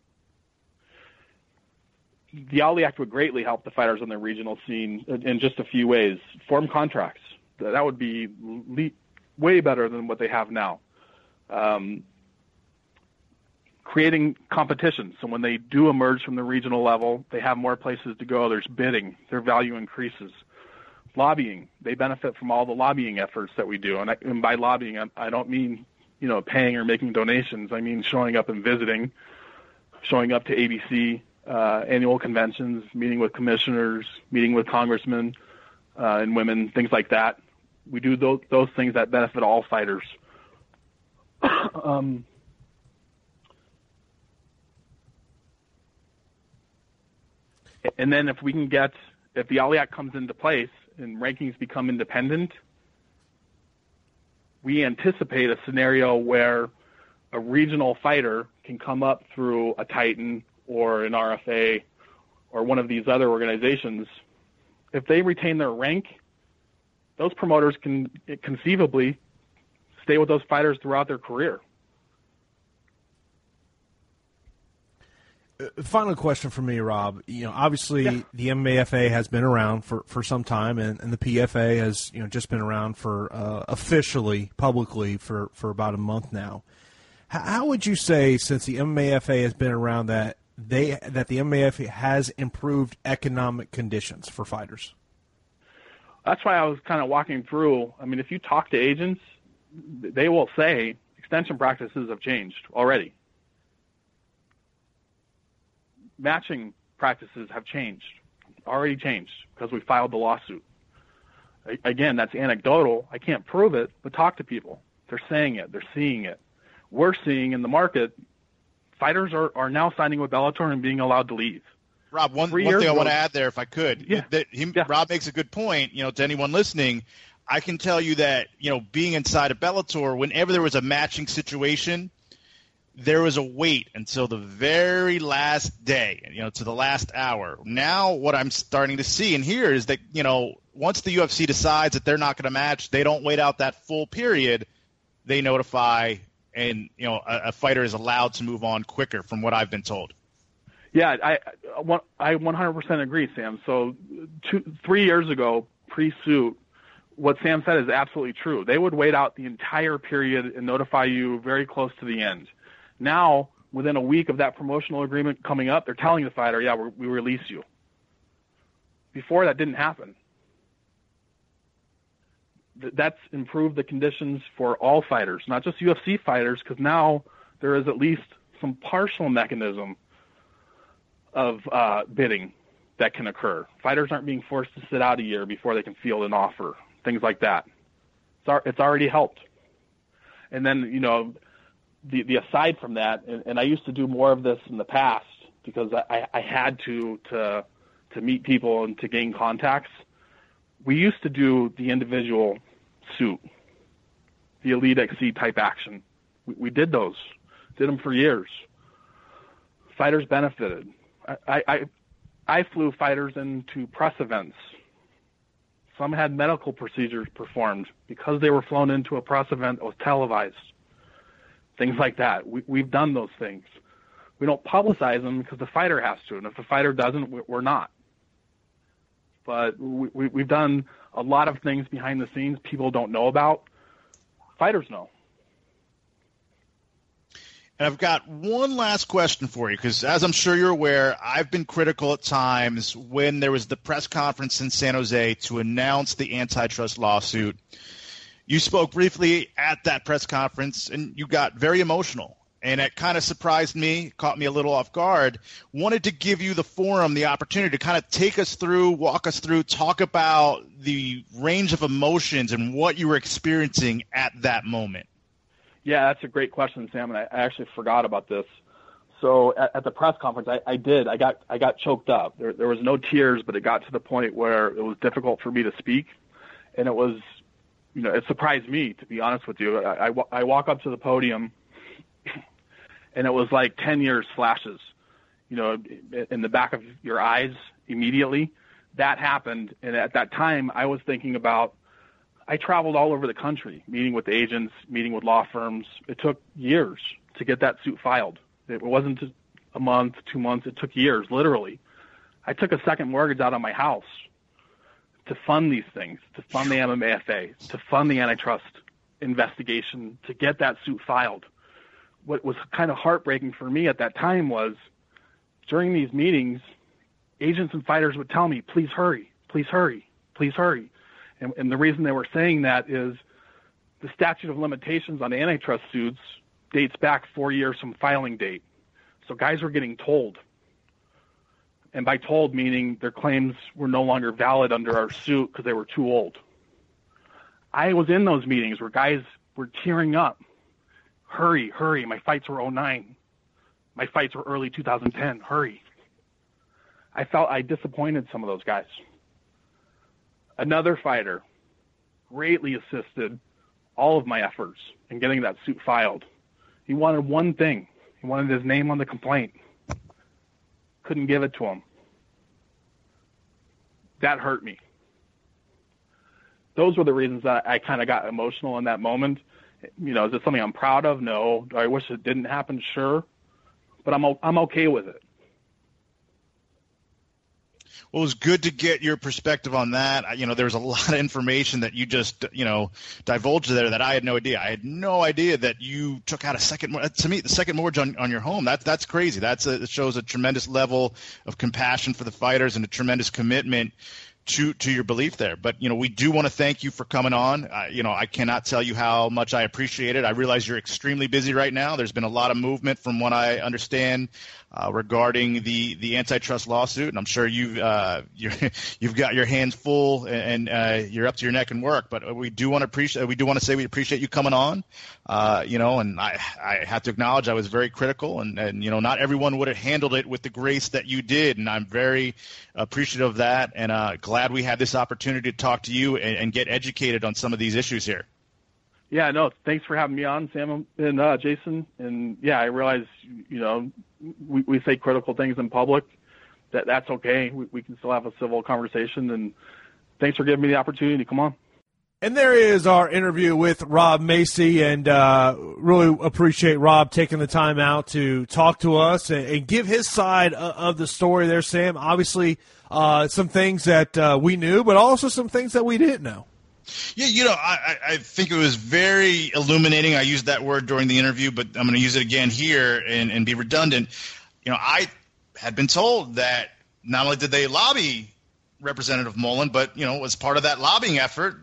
The Ali Act would greatly help the fighters on the regional scene in just a few ways. Form contracts that would be le- way better than what they have now. Um, creating competition. So when they do emerge from the regional level, they have more places to go. There's bidding. Their value increases. Lobbying. They benefit from all the lobbying efforts that we do. And, I, and by lobbying, I, I don't mean you know, paying or making donations. I mean, showing up and visiting, showing up to ABC uh, annual conventions, meeting with commissioners, meeting with congressmen uh, and women, things like that. We do those, those things that benefit all fighters. um, and then if we can get, if the Ali Act comes into place and rankings become independent, we anticipate a scenario where a regional fighter can come up through a Titan or an RFA or one of these other organizations. If they retain their rank, those promoters can conceivably stay with those fighters throughout their career. Uh, final question for me, Rob. You know, obviously yeah. the MMAFA has been around for, for some time, and, and the PFA has you know just been around for uh, officially, publicly for, for about a month now. How, how would you say, since the MMAFA has been around, that they that the MAF has improved economic conditions for fighters? That's why I was kind of walking through. I mean, if you talk to agents, they will say extension practices have changed already matching practices have changed, already changed because we filed the lawsuit. Again, that's anecdotal. I can't prove it, but talk to people. They're saying it. They're seeing it. We're seeing in the market, fighters are, are now signing with Bellator and being allowed to leave. Rob, one, one thing I want to add there, if I could, yeah. That he, yeah. Rob makes a good point. You know, to anyone listening, I can tell you that you know, being inside of Bellator, whenever there was a matching situation, there was a wait until the very last day, you know, to the last hour. Now, what I'm starting to see and hear is that, you know, once the UFC decides that they're not going to match, they don't wait out that full period. They notify, and, you know, a, a fighter is allowed to move on quicker, from what I've been told. Yeah, I, I 100% agree, Sam. So, two, three years ago, pre suit, what Sam said is absolutely true. They would wait out the entire period and notify you very close to the end. Now, within a week of that promotional agreement coming up, they're telling the fighter, yeah, we release you. Before that didn't happen. That's improved the conditions for all fighters, not just UFC fighters, because now there is at least some partial mechanism of uh, bidding that can occur. Fighters aren't being forced to sit out a year before they can field an offer, things like that. It's already helped. And then, you know, the, the aside from that, and, and I used to do more of this in the past because I, I had to to to meet people and to gain contacts. We used to do the individual suit, the elite XC type action. We, we did those, did them for years. Fighters benefited. I, I I flew fighters into press events. Some had medical procedures performed because they were flown into a press event that was televised things like that. We, we've done those things. We don't publicize them because the fighter has to, and if the fighter doesn't, we're not. But we, we, we've done a lot of things behind the scenes people don't know about. Fighters know. And I've got one last question for you because, as I'm sure you're aware, I've been critical at times when there was the press conference in San Jose to announce the antitrust lawsuit you spoke briefly at that press conference and you got very emotional. And it kind of surprised me, caught me a little off guard. Wanted to give you the forum, the opportunity to kind of take us through, walk us through, talk about the range of emotions and what you were experiencing at that moment. Yeah, that's a great question, Sam. And I, actually forgot about this. So at, at the press conference, I, I, did. I got I got choked up. There, there was no tears, but it got to the point where it was difficult for me to speak, and it was you know, it surprised me to be honest with you. I, I, I walk up to the podium, and it was like ten years flashes, you know, in the back of your eyes immediately. That happened, and at that time, I was thinking about. I traveled all over the country, meeting with agents, meeting with law firms. It took years to get that suit filed. It wasn't a month, two months. It took years, literally. I took a second mortgage out on my house to fund these things, to fund the MMAFA, to fund the antitrust investigation, to get that suit filed. What was kind of heartbreaking for me at that time was during these meetings, agents and fighters would tell me, please hurry, please hurry, please hurry. And, and the reason they were saying that is the statute of limitations on antitrust suits dates back four years from filing date. So guys were getting told. And by told, meaning their claims were no longer valid under our suit because they were too old. I was in those meetings where guys were tearing up. Hurry, hurry. My fights were 09. My fights were early 2010. Hurry. I felt I disappointed some of those guys. Another fighter greatly assisted all of my efforts in getting that suit filed. He wanted one thing. He wanted his name on the complaint. Couldn't give it to him. That hurt me. Those were the reasons that I kind of got emotional in that moment. You know, is it something I'm proud of? No. Do I wish it didn't happen? Sure. But I'm I'm okay with it. Well, it was good to get your perspective on that. You know, there was a lot of information that you just, you know, divulged there that I had no idea. I had no idea that you took out a second, to me, the second mortgage on, on your home. That's, that's crazy. That's a, it shows a tremendous level of compassion for the fighters and a tremendous commitment to to your belief there. But you know, we do want to thank you for coming on. Uh, you know, I cannot tell you how much I appreciate it. I realize you're extremely busy right now. There's been a lot of movement, from what I understand, uh, regarding the the antitrust lawsuit, and I'm sure you've uh, you have got your hands full and uh, you're up to your neck in work. But we do want to appreciate we do want to say we appreciate you coming on. Uh, you know, and I I have to acknowledge I was very critical, and and you know not everyone would have handled it with the grace that you did, and I'm very appreciative of that, and uh, glad we had this opportunity to talk to you and, and get educated on some of these issues here. Yeah, no, thanks for having me on, Sam and uh, Jason. And yeah, I realize, you know, we, we say critical things in public. That that's okay. We, we can still have a civil conversation. And thanks for giving me the opportunity to come on. And there is our interview with Rob Maysey, and uh, really appreciate Rob taking the time out to talk to us and, and give his side of the story. There, Sam. Obviously, uh, some things that uh, we knew, but also some things that we didn't know. Yeah, you know, I, I think it was very illuminating. I used that word during the interview, but I'm going to use it again here and, and be redundant. You know, I had been told that not only did they lobby Representative Mullin, but, you know, as part of that lobbying effort,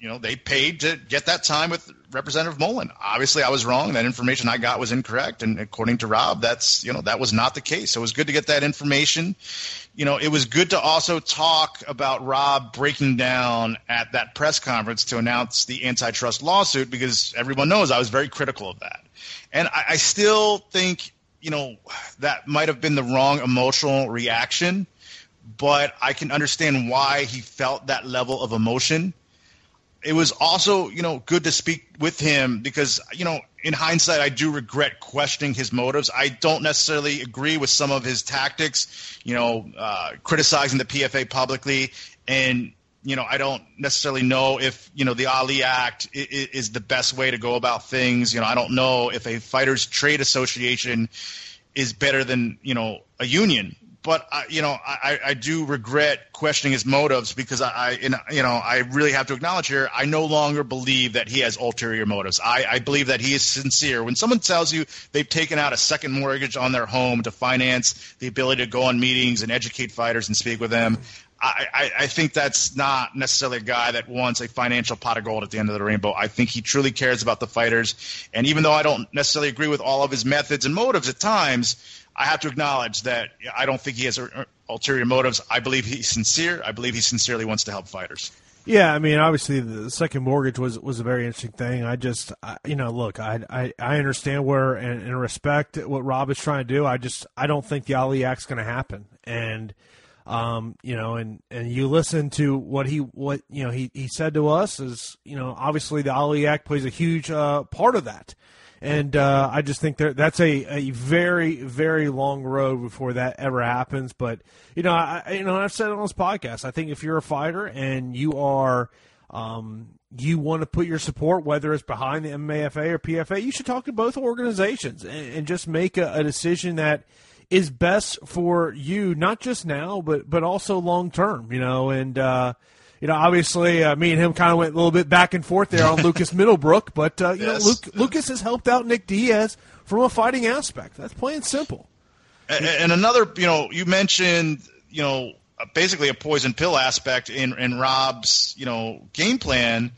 you know, they paid to get that time with Representative Mullin. Obviously, I was wrong. That information I got was incorrect, and according to Rob, that's you know that was not the case. So it was good to get that information you know, it was good to also talk about Rob breaking down at that press conference to announce the antitrust lawsuit because everyone knows I was very critical of that. And I, I still think, you know, that might have been the wrong emotional reaction, but I can understand why he felt that level of emotion it was also you know good to speak with him because you know in hindsight I do regret questioning his motives. I don't necessarily agree with some of his tactics, you know, uh, criticizing the PFA publicly, and you know I don't necessarily know if you know the Ali Act is, is the best way to go about things. You know I don't know if a fighters trade association is better than you know a union but I, you know, I, I do regret questioning his motives because I, I, you know, I really have to acknowledge here, I no longer believe that he has ulterior motives. I, I believe that he is sincere. When someone tells you they've taken out a second mortgage on their home to finance the ability to go on meetings and educate fighters and speak with them, I, I, I think that's not necessarily a guy that wants a financial pot of gold at the end of the rainbow. I think he truly cares about the fighters. And even though I don't necessarily agree with all of his methods and motives at times, I have to acknowledge that I don't think he has ulterior motives. I believe he's sincere. I believe he sincerely wants to help fighters. Yeah, I mean, obviously the second mortgage was was a very interesting thing. I just, I, you know, look, I, I, I understand where and, and, respect what Rob is trying to do. I just, I don't think the Ali Act's going to happen. And, um, you know, and and you listen to what he what you know he he said to us is, you know, obviously the Ali Act plays a huge uh, part of that and uh, I just think that that's a, a very very long road before that ever happens. But you know, I you know I've said it on this podcast. I think if you're a fighter and you are um, you want to put your support, whether it's behind the MAFA or PFA, you should talk to both organizations and, and just make a, a decision that is best for you, not just now, but but also long term. You know, and uh, you know, obviously, uh, me and him kind of went a little bit back and forth there on Lucas Middlebrook, but uh, you yes. know, Luke, Lucas has helped out Nick Diaz from a fighting aspect. That's plain simple. And, and another, you know, you mentioned, you know, basically a poison pill aspect in in Rob's, you know, game plan.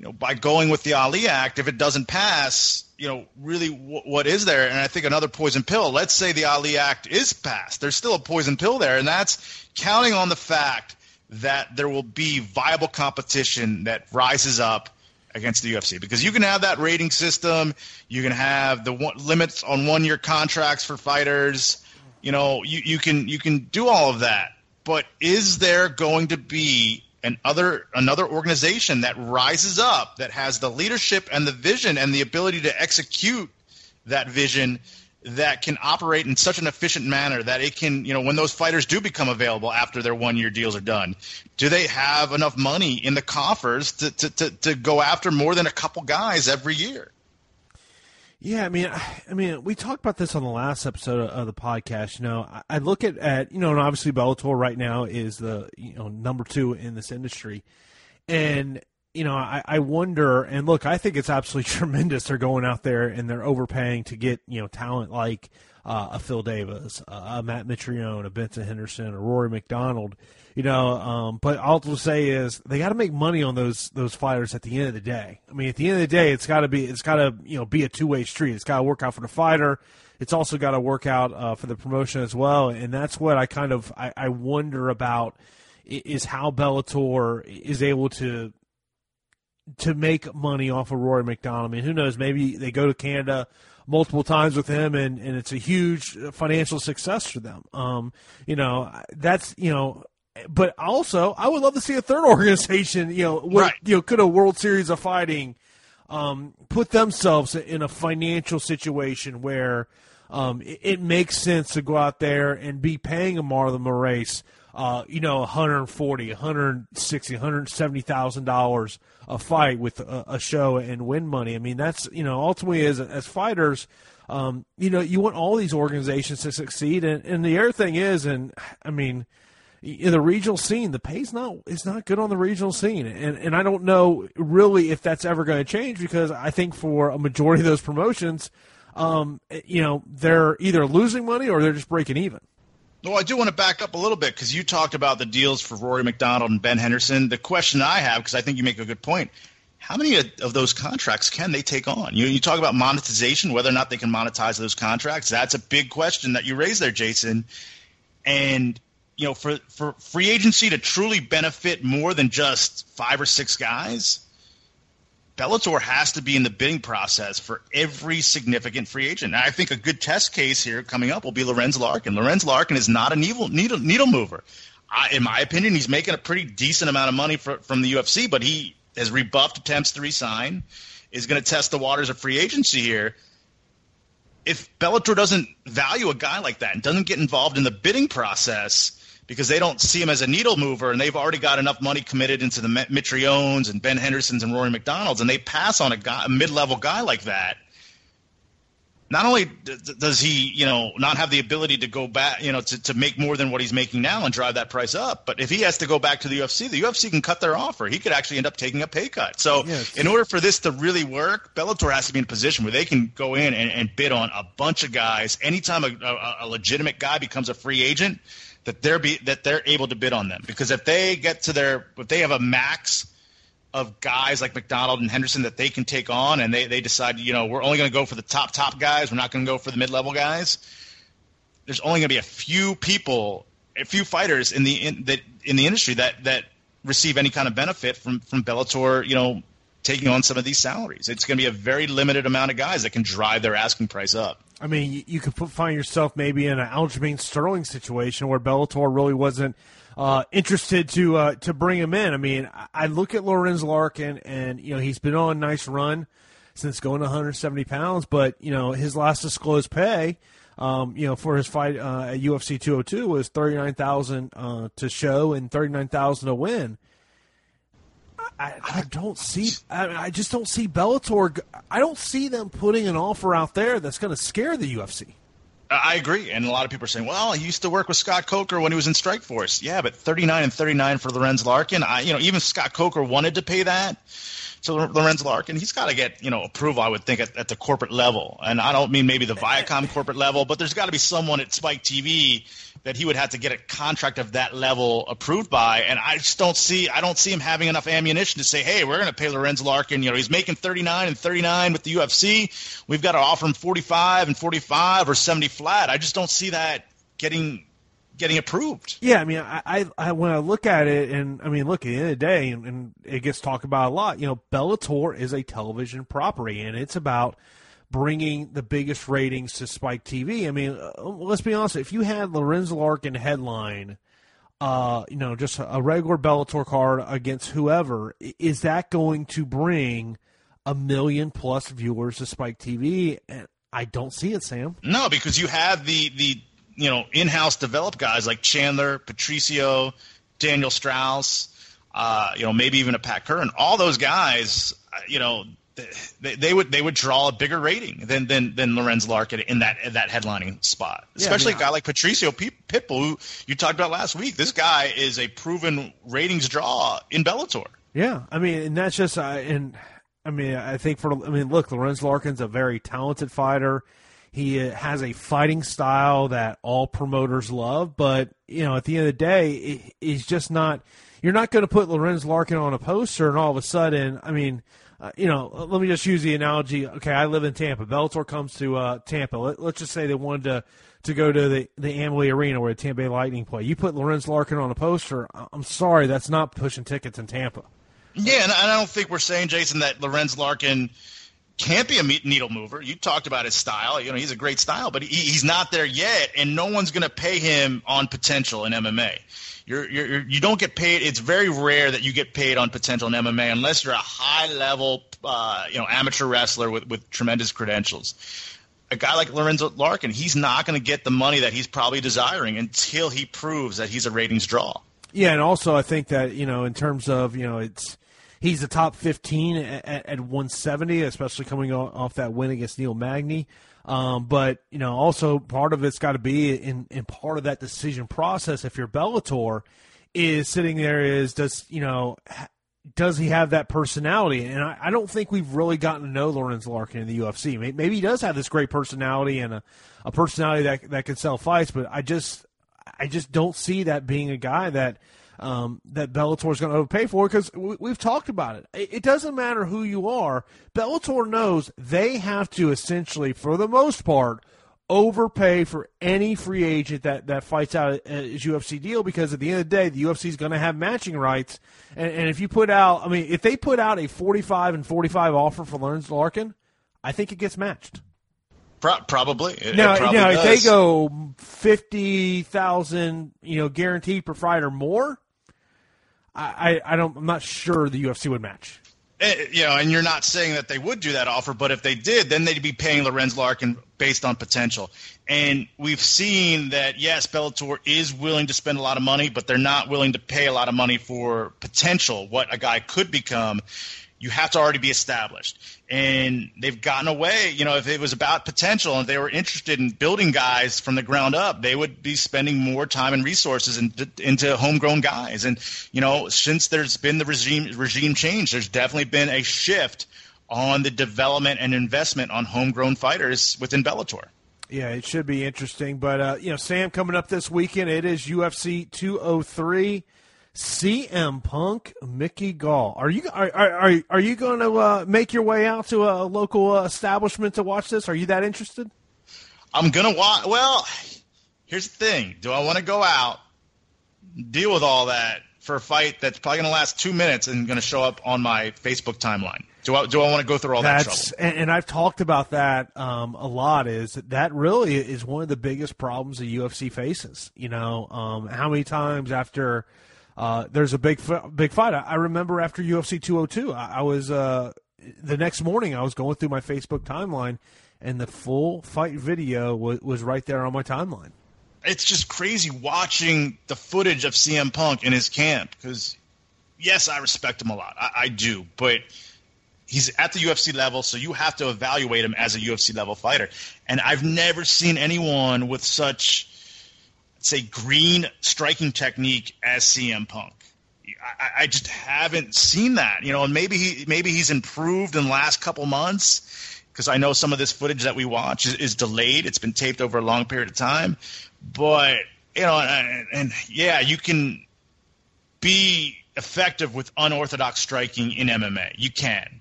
you know, by going with the Ali Act, if it doesn't pass, you know, really w- what is there? And I think another poison pill. Let's say the Ali Act is passed. There's still a poison pill there, and that's counting on the fact that there will be viable competition that rises up against the UFC because you can have that rating system, you can have the one, limits on one-year contracts for fighters. You know, you, you can you can do all of that, but is there going to be an other another organization that rises up that has the leadership and the vision and the ability to execute that vision that can operate in such an efficient manner that it can, you know, when those fighters do become available after their one year deals are done, do they have enough money in the coffers to, to, to, to go after more than a couple guys every year? Yeah, I mean, I mean, we talked about this on the last episode of the podcast. You know, I look at, at you know, and obviously Bellator right now is the you know number two in this industry, and you know, I, I wonder. And look, I think it's absolutely tremendous. They're going out there and they're overpaying to get you know talent like uh, a Phil Davis, uh, a Matt Mitrione, a Benson Henderson, a Rory MacDonald, you know. Um, but all I'll say is they got to make money on those those fighters at the end of the day. I mean, at the end of the day, it's got to be it's got to you know be a two way street. It's got to work out for the fighter. It's also got to work out uh, for the promotion as well. And that's what I kind of I, I wonder about is how Bellator is able to to make money off of Rory MacDonald. I mean, who knows? Maybe they go to Canada multiple times with him, and, and it's a huge financial success for them. Um, you know, that's you know, but also I would love to see a third organization, you know, where, right. you know, could a World Series of Fighting um, put themselves in a financial situation where um, it, it, makes sense to go out there and be paying a Marlon Moraes, uh, you know, 140, 160, 170 thousand dollars a fight with a, a, show and win money. I mean, that's you know, ultimately as as fighters. Um, you know, you want all these organizations to succeed, and, and the other thing is, and I mean, in the regional scene, the pay's not is not good on the regional scene, and and I don't know really if that's ever going to change because I think for a majority of those promotions, um, you know, they're either losing money or they're just breaking even. Well, I do want to back up a little bit because you talked about the deals for Rory MacDonald and Ben Henderson. The question I have, because I think you make a good point, how many of those contracts can they take on? You, you talk about monetization, whether or not they can monetize those contracts. That's a big question that you raise there, Jason. And you know, for, for free agency to truly benefit more than just five or six guys, Bellator has to be in the bidding process for every significant free agent. I think a good test case here coming up will be Lorenz Larkin. Lorenz Larkin is not a needle, needle, needle mover. I, in my opinion, he's making a pretty decent amount of money for, from the UFC, but he has rebuffed attempts to resign, is going to test the waters of free agency here if Bellator doesn't value a guy like that and doesn't get involved in the bidding process, because they don't see him as a needle mover, and they've already got enough money committed into the Mitriones and Ben Hendersons and Rory MacDonalds, and they pass on a, guy, a mid-level guy like that. Not only does he, you know, not have the ability to go back, you know, to, to make more than what he's making now and drive that price up, but if he has to go back to the UFC, the UFC can cut their offer. He could actually end up taking a pay cut. So, in order for this to really work, Bellator has to be in a position where they can go in and, and bid on a bunch of guys. Anytime a, a, a legitimate guy becomes a free agent, that they're be that they're able to bid on them. Because if they get to their if they have a max of guys like MacDonald and Henderson that they can take on and they, they decide you know we're only going to go for the top top guys we're not going to go for the mid level guys there's only going to be a few people a few fighters in the in, that in the industry that that receive any kind of benefit from from Bellator you know taking on some of these salaries. It's going to be a very limited amount of guys that can drive their asking price up I mean, you, could put, find yourself maybe in an Aljamain Sterling situation where Bellator really wasn't uh, interested to uh, to bring him in. I mean, I look at Lorenz Larkin, and you know he's been on a nice run since going to 170 pounds, but you know his last disclosed pay. Um, you know, for his fight uh, at UFC 202 was thirty nine thousand uh, to show and thirty nine thousand to win. I, I don't see. I, I just don't see Bellator. I don't see them putting an offer out there that's going to scare the UFC. I agree, and a lot of people are saying, "Well, he used to work with Scott Coker when he was in Strikeforce." Yeah, but 39 and 39 for Lorenz Larkin. I, you know, even Scott Coker wanted to pay that, to Lorenz Larkin, he's got to get you know approval. I would think at, at, the corporate level, and I don't mean maybe the Viacom corporate level, but there's got to be someone at Spike TV that he would have to get a contract of that level approved by. And I just don't see I don't see him having enough ammunition to say, hey, we're going to pay Lorenz Larkin. You know, he's making 39 and 39 with the UFC. We've got to offer him 45 and 45 or 70 flat. I just don't see that getting getting approved. Yeah, I mean, I, I, when I look at it, and I mean, look at the end of the day, and, and it gets talked about a lot. You know, Bellator is a television property, and it's about bringing the biggest ratings to Spike TV. I mean, uh, let's be honest. If you had Lorenz Larkin headline, uh, you know, just a regular Bellator card against whoever, is that going to bring a million plus viewers to Spike TV? And I don't see it, Sam. No, because you have the the you know in-house developed guys like Chandler, Patricio, Daniel Strauss. uh, you know maybe even a Pat Curran. All those guys, uh, you know, they, they, would they would draw a bigger rating than than than Lorenz Larkin in that in that headlining spot. Especially yeah, I mean, a guy like Patricio Pitbull, who you talked about last week. This guy is a proven ratings draw in Bellator. Yeah, I mean, and that's just uh, and I mean, I think for I mean, look, Lorenz Larkin's a very talented fighter. He uh, has a fighting style that all promoters love, but you know, at the end of the day, he's just not. You're not going to put Lorenz Larkin on a poster, and all of a sudden, I mean, uh, you know, let me just use the analogy. Okay, I live in Tampa. Bellator comes to uh, Tampa. Let, us just say they wanted to to go to the the Amalie Arena where the Tampa Bay Lightning play. You put Lorenz Larkin on a poster. I'm sorry, that's not pushing tickets in Tampa. Yeah, and I don't think we're saying, Jason, that Lorenz Larkin can't be a needle mover. You talked about his style. You know, he's a great style, but he, he's not there yet, and no one's going to pay him on potential in MMA. You're, you're, you don't get paid. It's very rare that you get paid on potential in MMA unless you're a high level, uh, you know, amateur wrestler with, with tremendous credentials. A guy like Lorenzo Larkin, he's not going to get the money that he's probably desiring until he proves that he's a ratings draw. Yeah, and also I think that you know, in terms of you know, it's he's the top 15 at, at 170, especially coming off that win against Neil Magny. Um, but you know, also part of it's got to be in, in part of that decision process. If you're Bellator, is sitting there is does you know does he have that personality? And I, I, don't think we've really gotten to know Lorenz Larkin in the UFC. Maybe he does have this great personality and a, a personality that that can sell fights, but I just I just don't see that being a guy that um, that Bellator is going to overpay for because we, have talked about it. it. It doesn't matter who you are. Bellator knows they have to essentially, for the most part, overpay for any free agent that, that fights out his UFC deal because at the end of the day, the UFC is going to have matching rights. And, and, if you put out, I mean, if they put out a 45 and 45 offer for Lorenz Larkin, I think it gets matched. Pro- probably. It, now, it probably now if they go 50,000, you know, guaranteed per fight or more, I, I don't. I'm not sure the UFC would match. Eh, you know, and you're not saying that they would do that offer, but if they did, then they'd be paying Lorenz Larkin based on potential. And we've seen that yes, Bellator is willing to spend a lot of money, but they're not willing to pay a lot of money for potential, what a guy could become you have to already be established. And they've gotten away. You know, if it was about potential and they were interested in building guys from the ground up, they would be spending more time and resources in, into homegrown guys. And you know, since there's been the regime regime change, there's definitely been a shift on the development and investment on homegrown fighters within Bellator. Yeah, it should be interesting. But uh, you know, Sam, coming up this weekend, it is UFC 203. CM Punk, Mickey Gall. Are you are are are you going to uh, make your way out to a local uh, establishment to watch this? Are you that interested? I'm gonna watch. Well, here's the thing: Do I want to go out, deal with all that for a fight that's probably gonna last two minutes and going to show up on my Facebook timeline? Do I do I want to go through all that's, that trouble? And, and I've talked about that um, a lot. Is that really is one of the biggest problems the UFC faces? You know, um, how many times after uh, there's a big big fight. I, I remember after UFC 202, I, I was uh, the next morning I was going through my Facebook timeline, and the full fight video was, was right there on my timeline. It's just crazy watching the footage of CM Punk in his camp because, yes, I respect him a lot. I, I do, but he's at the UFC level, so you have to evaluate him as a UFC level fighter. And I've never seen anyone with such say green striking technique as CM Punk. I, I just haven't seen that. You know, and maybe he maybe he's improved in the last couple months because I know some of this footage that we watch is, is, delayed. It's been taped over a long period of time, but you know, and, and yeah, you can be effective with unorthodox striking in MMA. You can,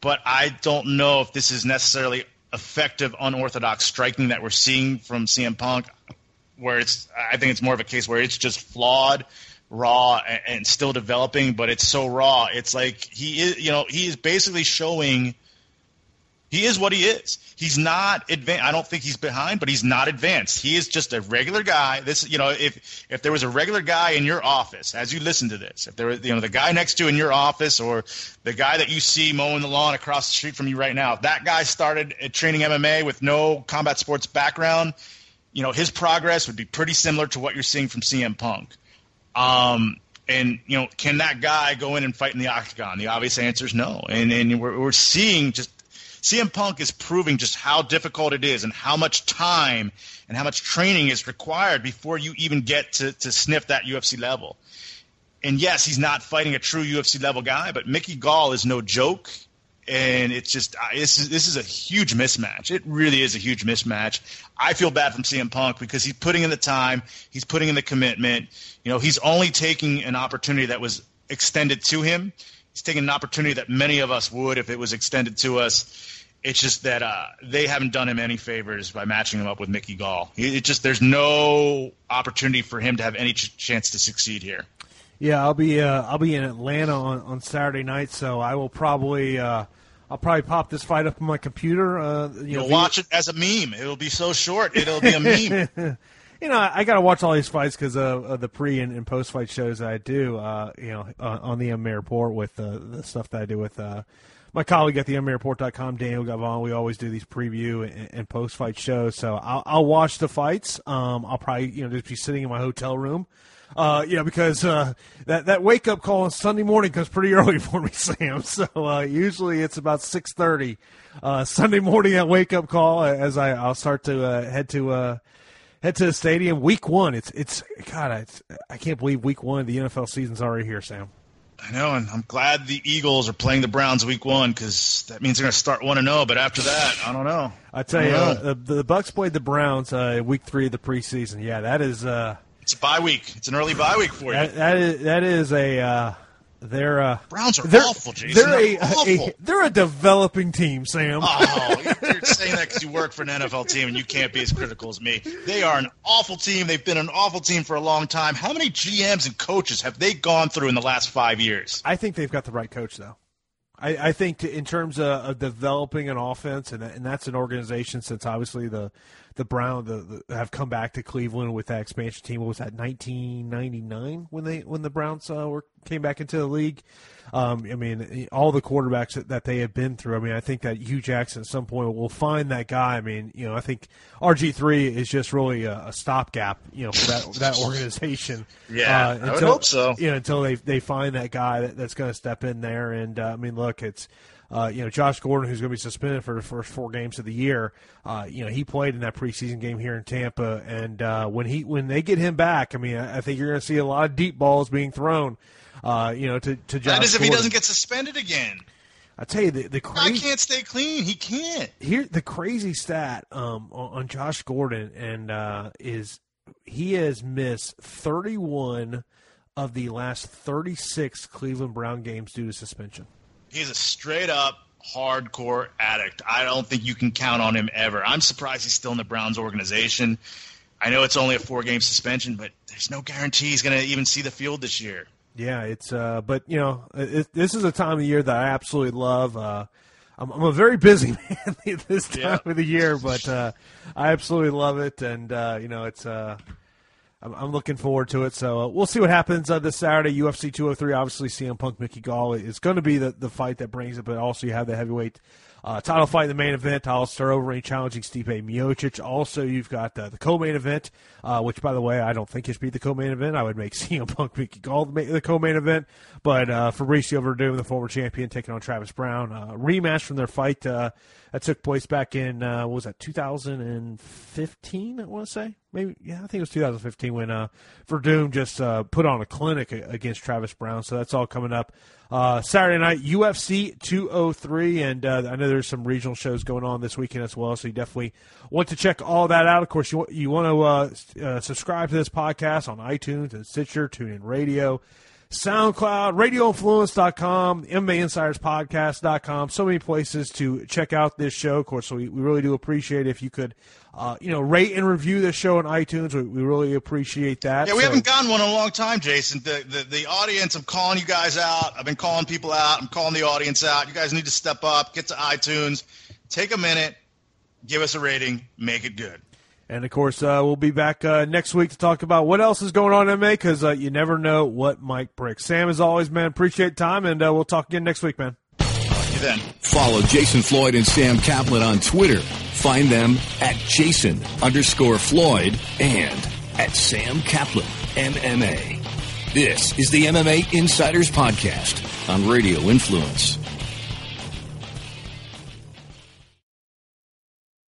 but I don't know if this is necessarily effective unorthodox striking that we're seeing from CM Punk. Where it's, I think it's more of a case where it's just flawed raw and, and, still developing, but it's so raw. It's like he is, you know, he is basically showing he is what he is. He's not advanced. I don't think he's behind, but he's not advanced. He is just a regular guy. This, you know, if if there was a regular guy in your office as you listen to this, if there was, you know, the guy next to you in your office or the guy that you see mowing the lawn across the street from you right now, if that guy started uh, training MMA with no combat sports background, you know, his progress would be pretty similar to what you're seeing from CM Punk. Um, and you know, can that guy go in and fight in the octagon? The obvious answer is no. And and we're, we're seeing just CM Punk is proving just how difficult it is and how much time and how much training is required before you even get to, to sniff that UFC level. And yes, he's not fighting a true UFC level guy, but Mickey Gall is no joke and it's just this is this is a huge mismatch. It really is a huge mismatch. I feel bad from CM Punk because he's putting in the time, he's putting in the commitment. You know, he's only taking an opportunity that was extended to him. He's taking an opportunity that many of us would if it was extended to us. It's just that uh, they haven't done him any favors by matching him up with Mickey Gall. It just there's no opportunity for him to have any ch- chance to succeed here. Yeah, I'll be uh, I'll be in Atlanta on, on Saturday night, so I will probably uh, I'll probably pop this fight up on my computer. Uh, you You'll know, watch it as a meme. It'll be so short. It'll be a meme. you know, I got to watch all these fights because of, of, the pre and, and post fight shows that I do. Uh, you know, uh, on the MMA Report with uh, the stuff that I do with uh, my colleague at the MMAReport.com, Daniel Gavon. We always do these preview and, and post fight shows. So I'll, I'll watch the fights. Um, I'll probably you know just be sitting in my hotel room uh, you know, because uh, that that wake up call on Sunday morning comes pretty early for me, Sam. So uh, usually it's about six thirty uh, Sunday morning that wake up call as I I'll start to uh, head to uh, head to the stadium. Week one, it's it's God, it's, I can't believe week one of the NFL season's already here, Sam. I know, and I'm glad the Eagles are playing the Browns week one because that means they're going to start one and zero. Oh, but after that, I don't know. I tell I you, uh, the, the Bucks played the Browns uh, week three of the preseason. Yeah, that is uh, it's a bye week. It's an early bye week for you. that, that is that is a uh, they're uh, Browns are they're, awful, Jason. They're, a, awful. A, they're a developing team, Sam. Oh, you're saying that because you work for an NFL team and you can't be as critical as me. They are an awful team. They've been an awful team for a long time. How many GMs and coaches have they gone through in the last five years? I think they've got the right coach, though. I, I think to, in terms of, of, developing an offense, and, and that's an organization since obviously the the Brown the, the, have come back to Cleveland with that expansion team. What was that 1999 when they when the Browns uh, were came back into the league? Um, I mean, all the quarterbacks that, that, they have been through. I mean, I think that Hue Jackson at some point will find that guy. I mean, you know, I think RG three is just really a, a stopgap, you know, for that that organization. Yeah, uh, until, I would hope so. You know, until they they find that guy that, that's going to step in there. And uh, I mean, look, it's uh, you know, Josh Gordon, who's going to be suspended for the first four games of the year, uh, you know, he played in that preseason game here in Tampa, and uh, when he when they get him back, I mean, I, I think you're going to see a lot of deep balls being thrown, uh, you know, to to Josh. That is if he doesn't get suspended again. I tell you, the the crazy, I can't stay clean. He can't. Here, the crazy stat um, on, on Josh Gordon and uh, is he has missed 31 of the last 36 Cleveland Brown games due to suspension. He's a straight up hardcore addict. I don't think you can count on him ever. I'm surprised he's still in the Browns organization. I know it's only a four game suspension, but there's no guarantee he's going to even see the field this year. Yeah, it's uh, but you know, it, this is a time of year that I absolutely love. Uh, I'm, I'm a very busy man this time yeah. of the year, but uh, I absolutely love it, and uh, you know, it's uh, I'm, I'm looking forward to it. So uh, we'll see what happens uh, this Saturday. UFC 203. Obviously, CM Punk, Mickey Gall is going to be the, the fight that brings it, but also you have the heavyweight uh, title fight in the main event. Alistair Overeem challenging Stipe Miocic. Also, you've got uh, the co-main event, uh, which, by the way, I don't think it should be the co-main event. I would make CM Punk Mickey Gall the co-main event. But uh, Fabricio Werdum, the former champion, taking on Travis Browne. Uh, rematch from their fight uh, that took place back in, uh, what was that, 2015, I want to say? Maybe, yeah, I think it was 2015 when uh, Werdum just uh, put on a clinic against Travis Browne. So that's all coming up uh, Saturday night, UFC 203, and uh, I know there's some regional shows going on this weekend as well, so you definitely want to check all that out. Of course, you, you want to uh, uh, subscribe to this podcast on iTunes and Stitcher, TuneIn Radio, SoundCloud, RadioInfluence.com, MMAInsidersPodcast.com. So many places to check out this show. Of course, we, we really do appreciate if you could, uh, you know, rate and review this show on iTunes. We, we really appreciate that. Yeah, we so, haven't gotten one in a long time, Jason. The, the the audience, I'm calling you guys out. I've been calling people out. I'm calling the audience out. You guys need to step up, get to iTunes, take a minute, give us a rating, make it good. And of course, uh, we'll be back uh, next week to talk about what else is going on in MMA because uh, you never know what might break. Sam, as always, man, appreciate time, and uh, we'll talk again next week, man. You then. Follow Jason Floyd and Sam Caplan on Twitter. Find them at Jason underscore Floyd and at Sam Caplan MMA. This is the MMA Insiders Podcast on Radio Influence.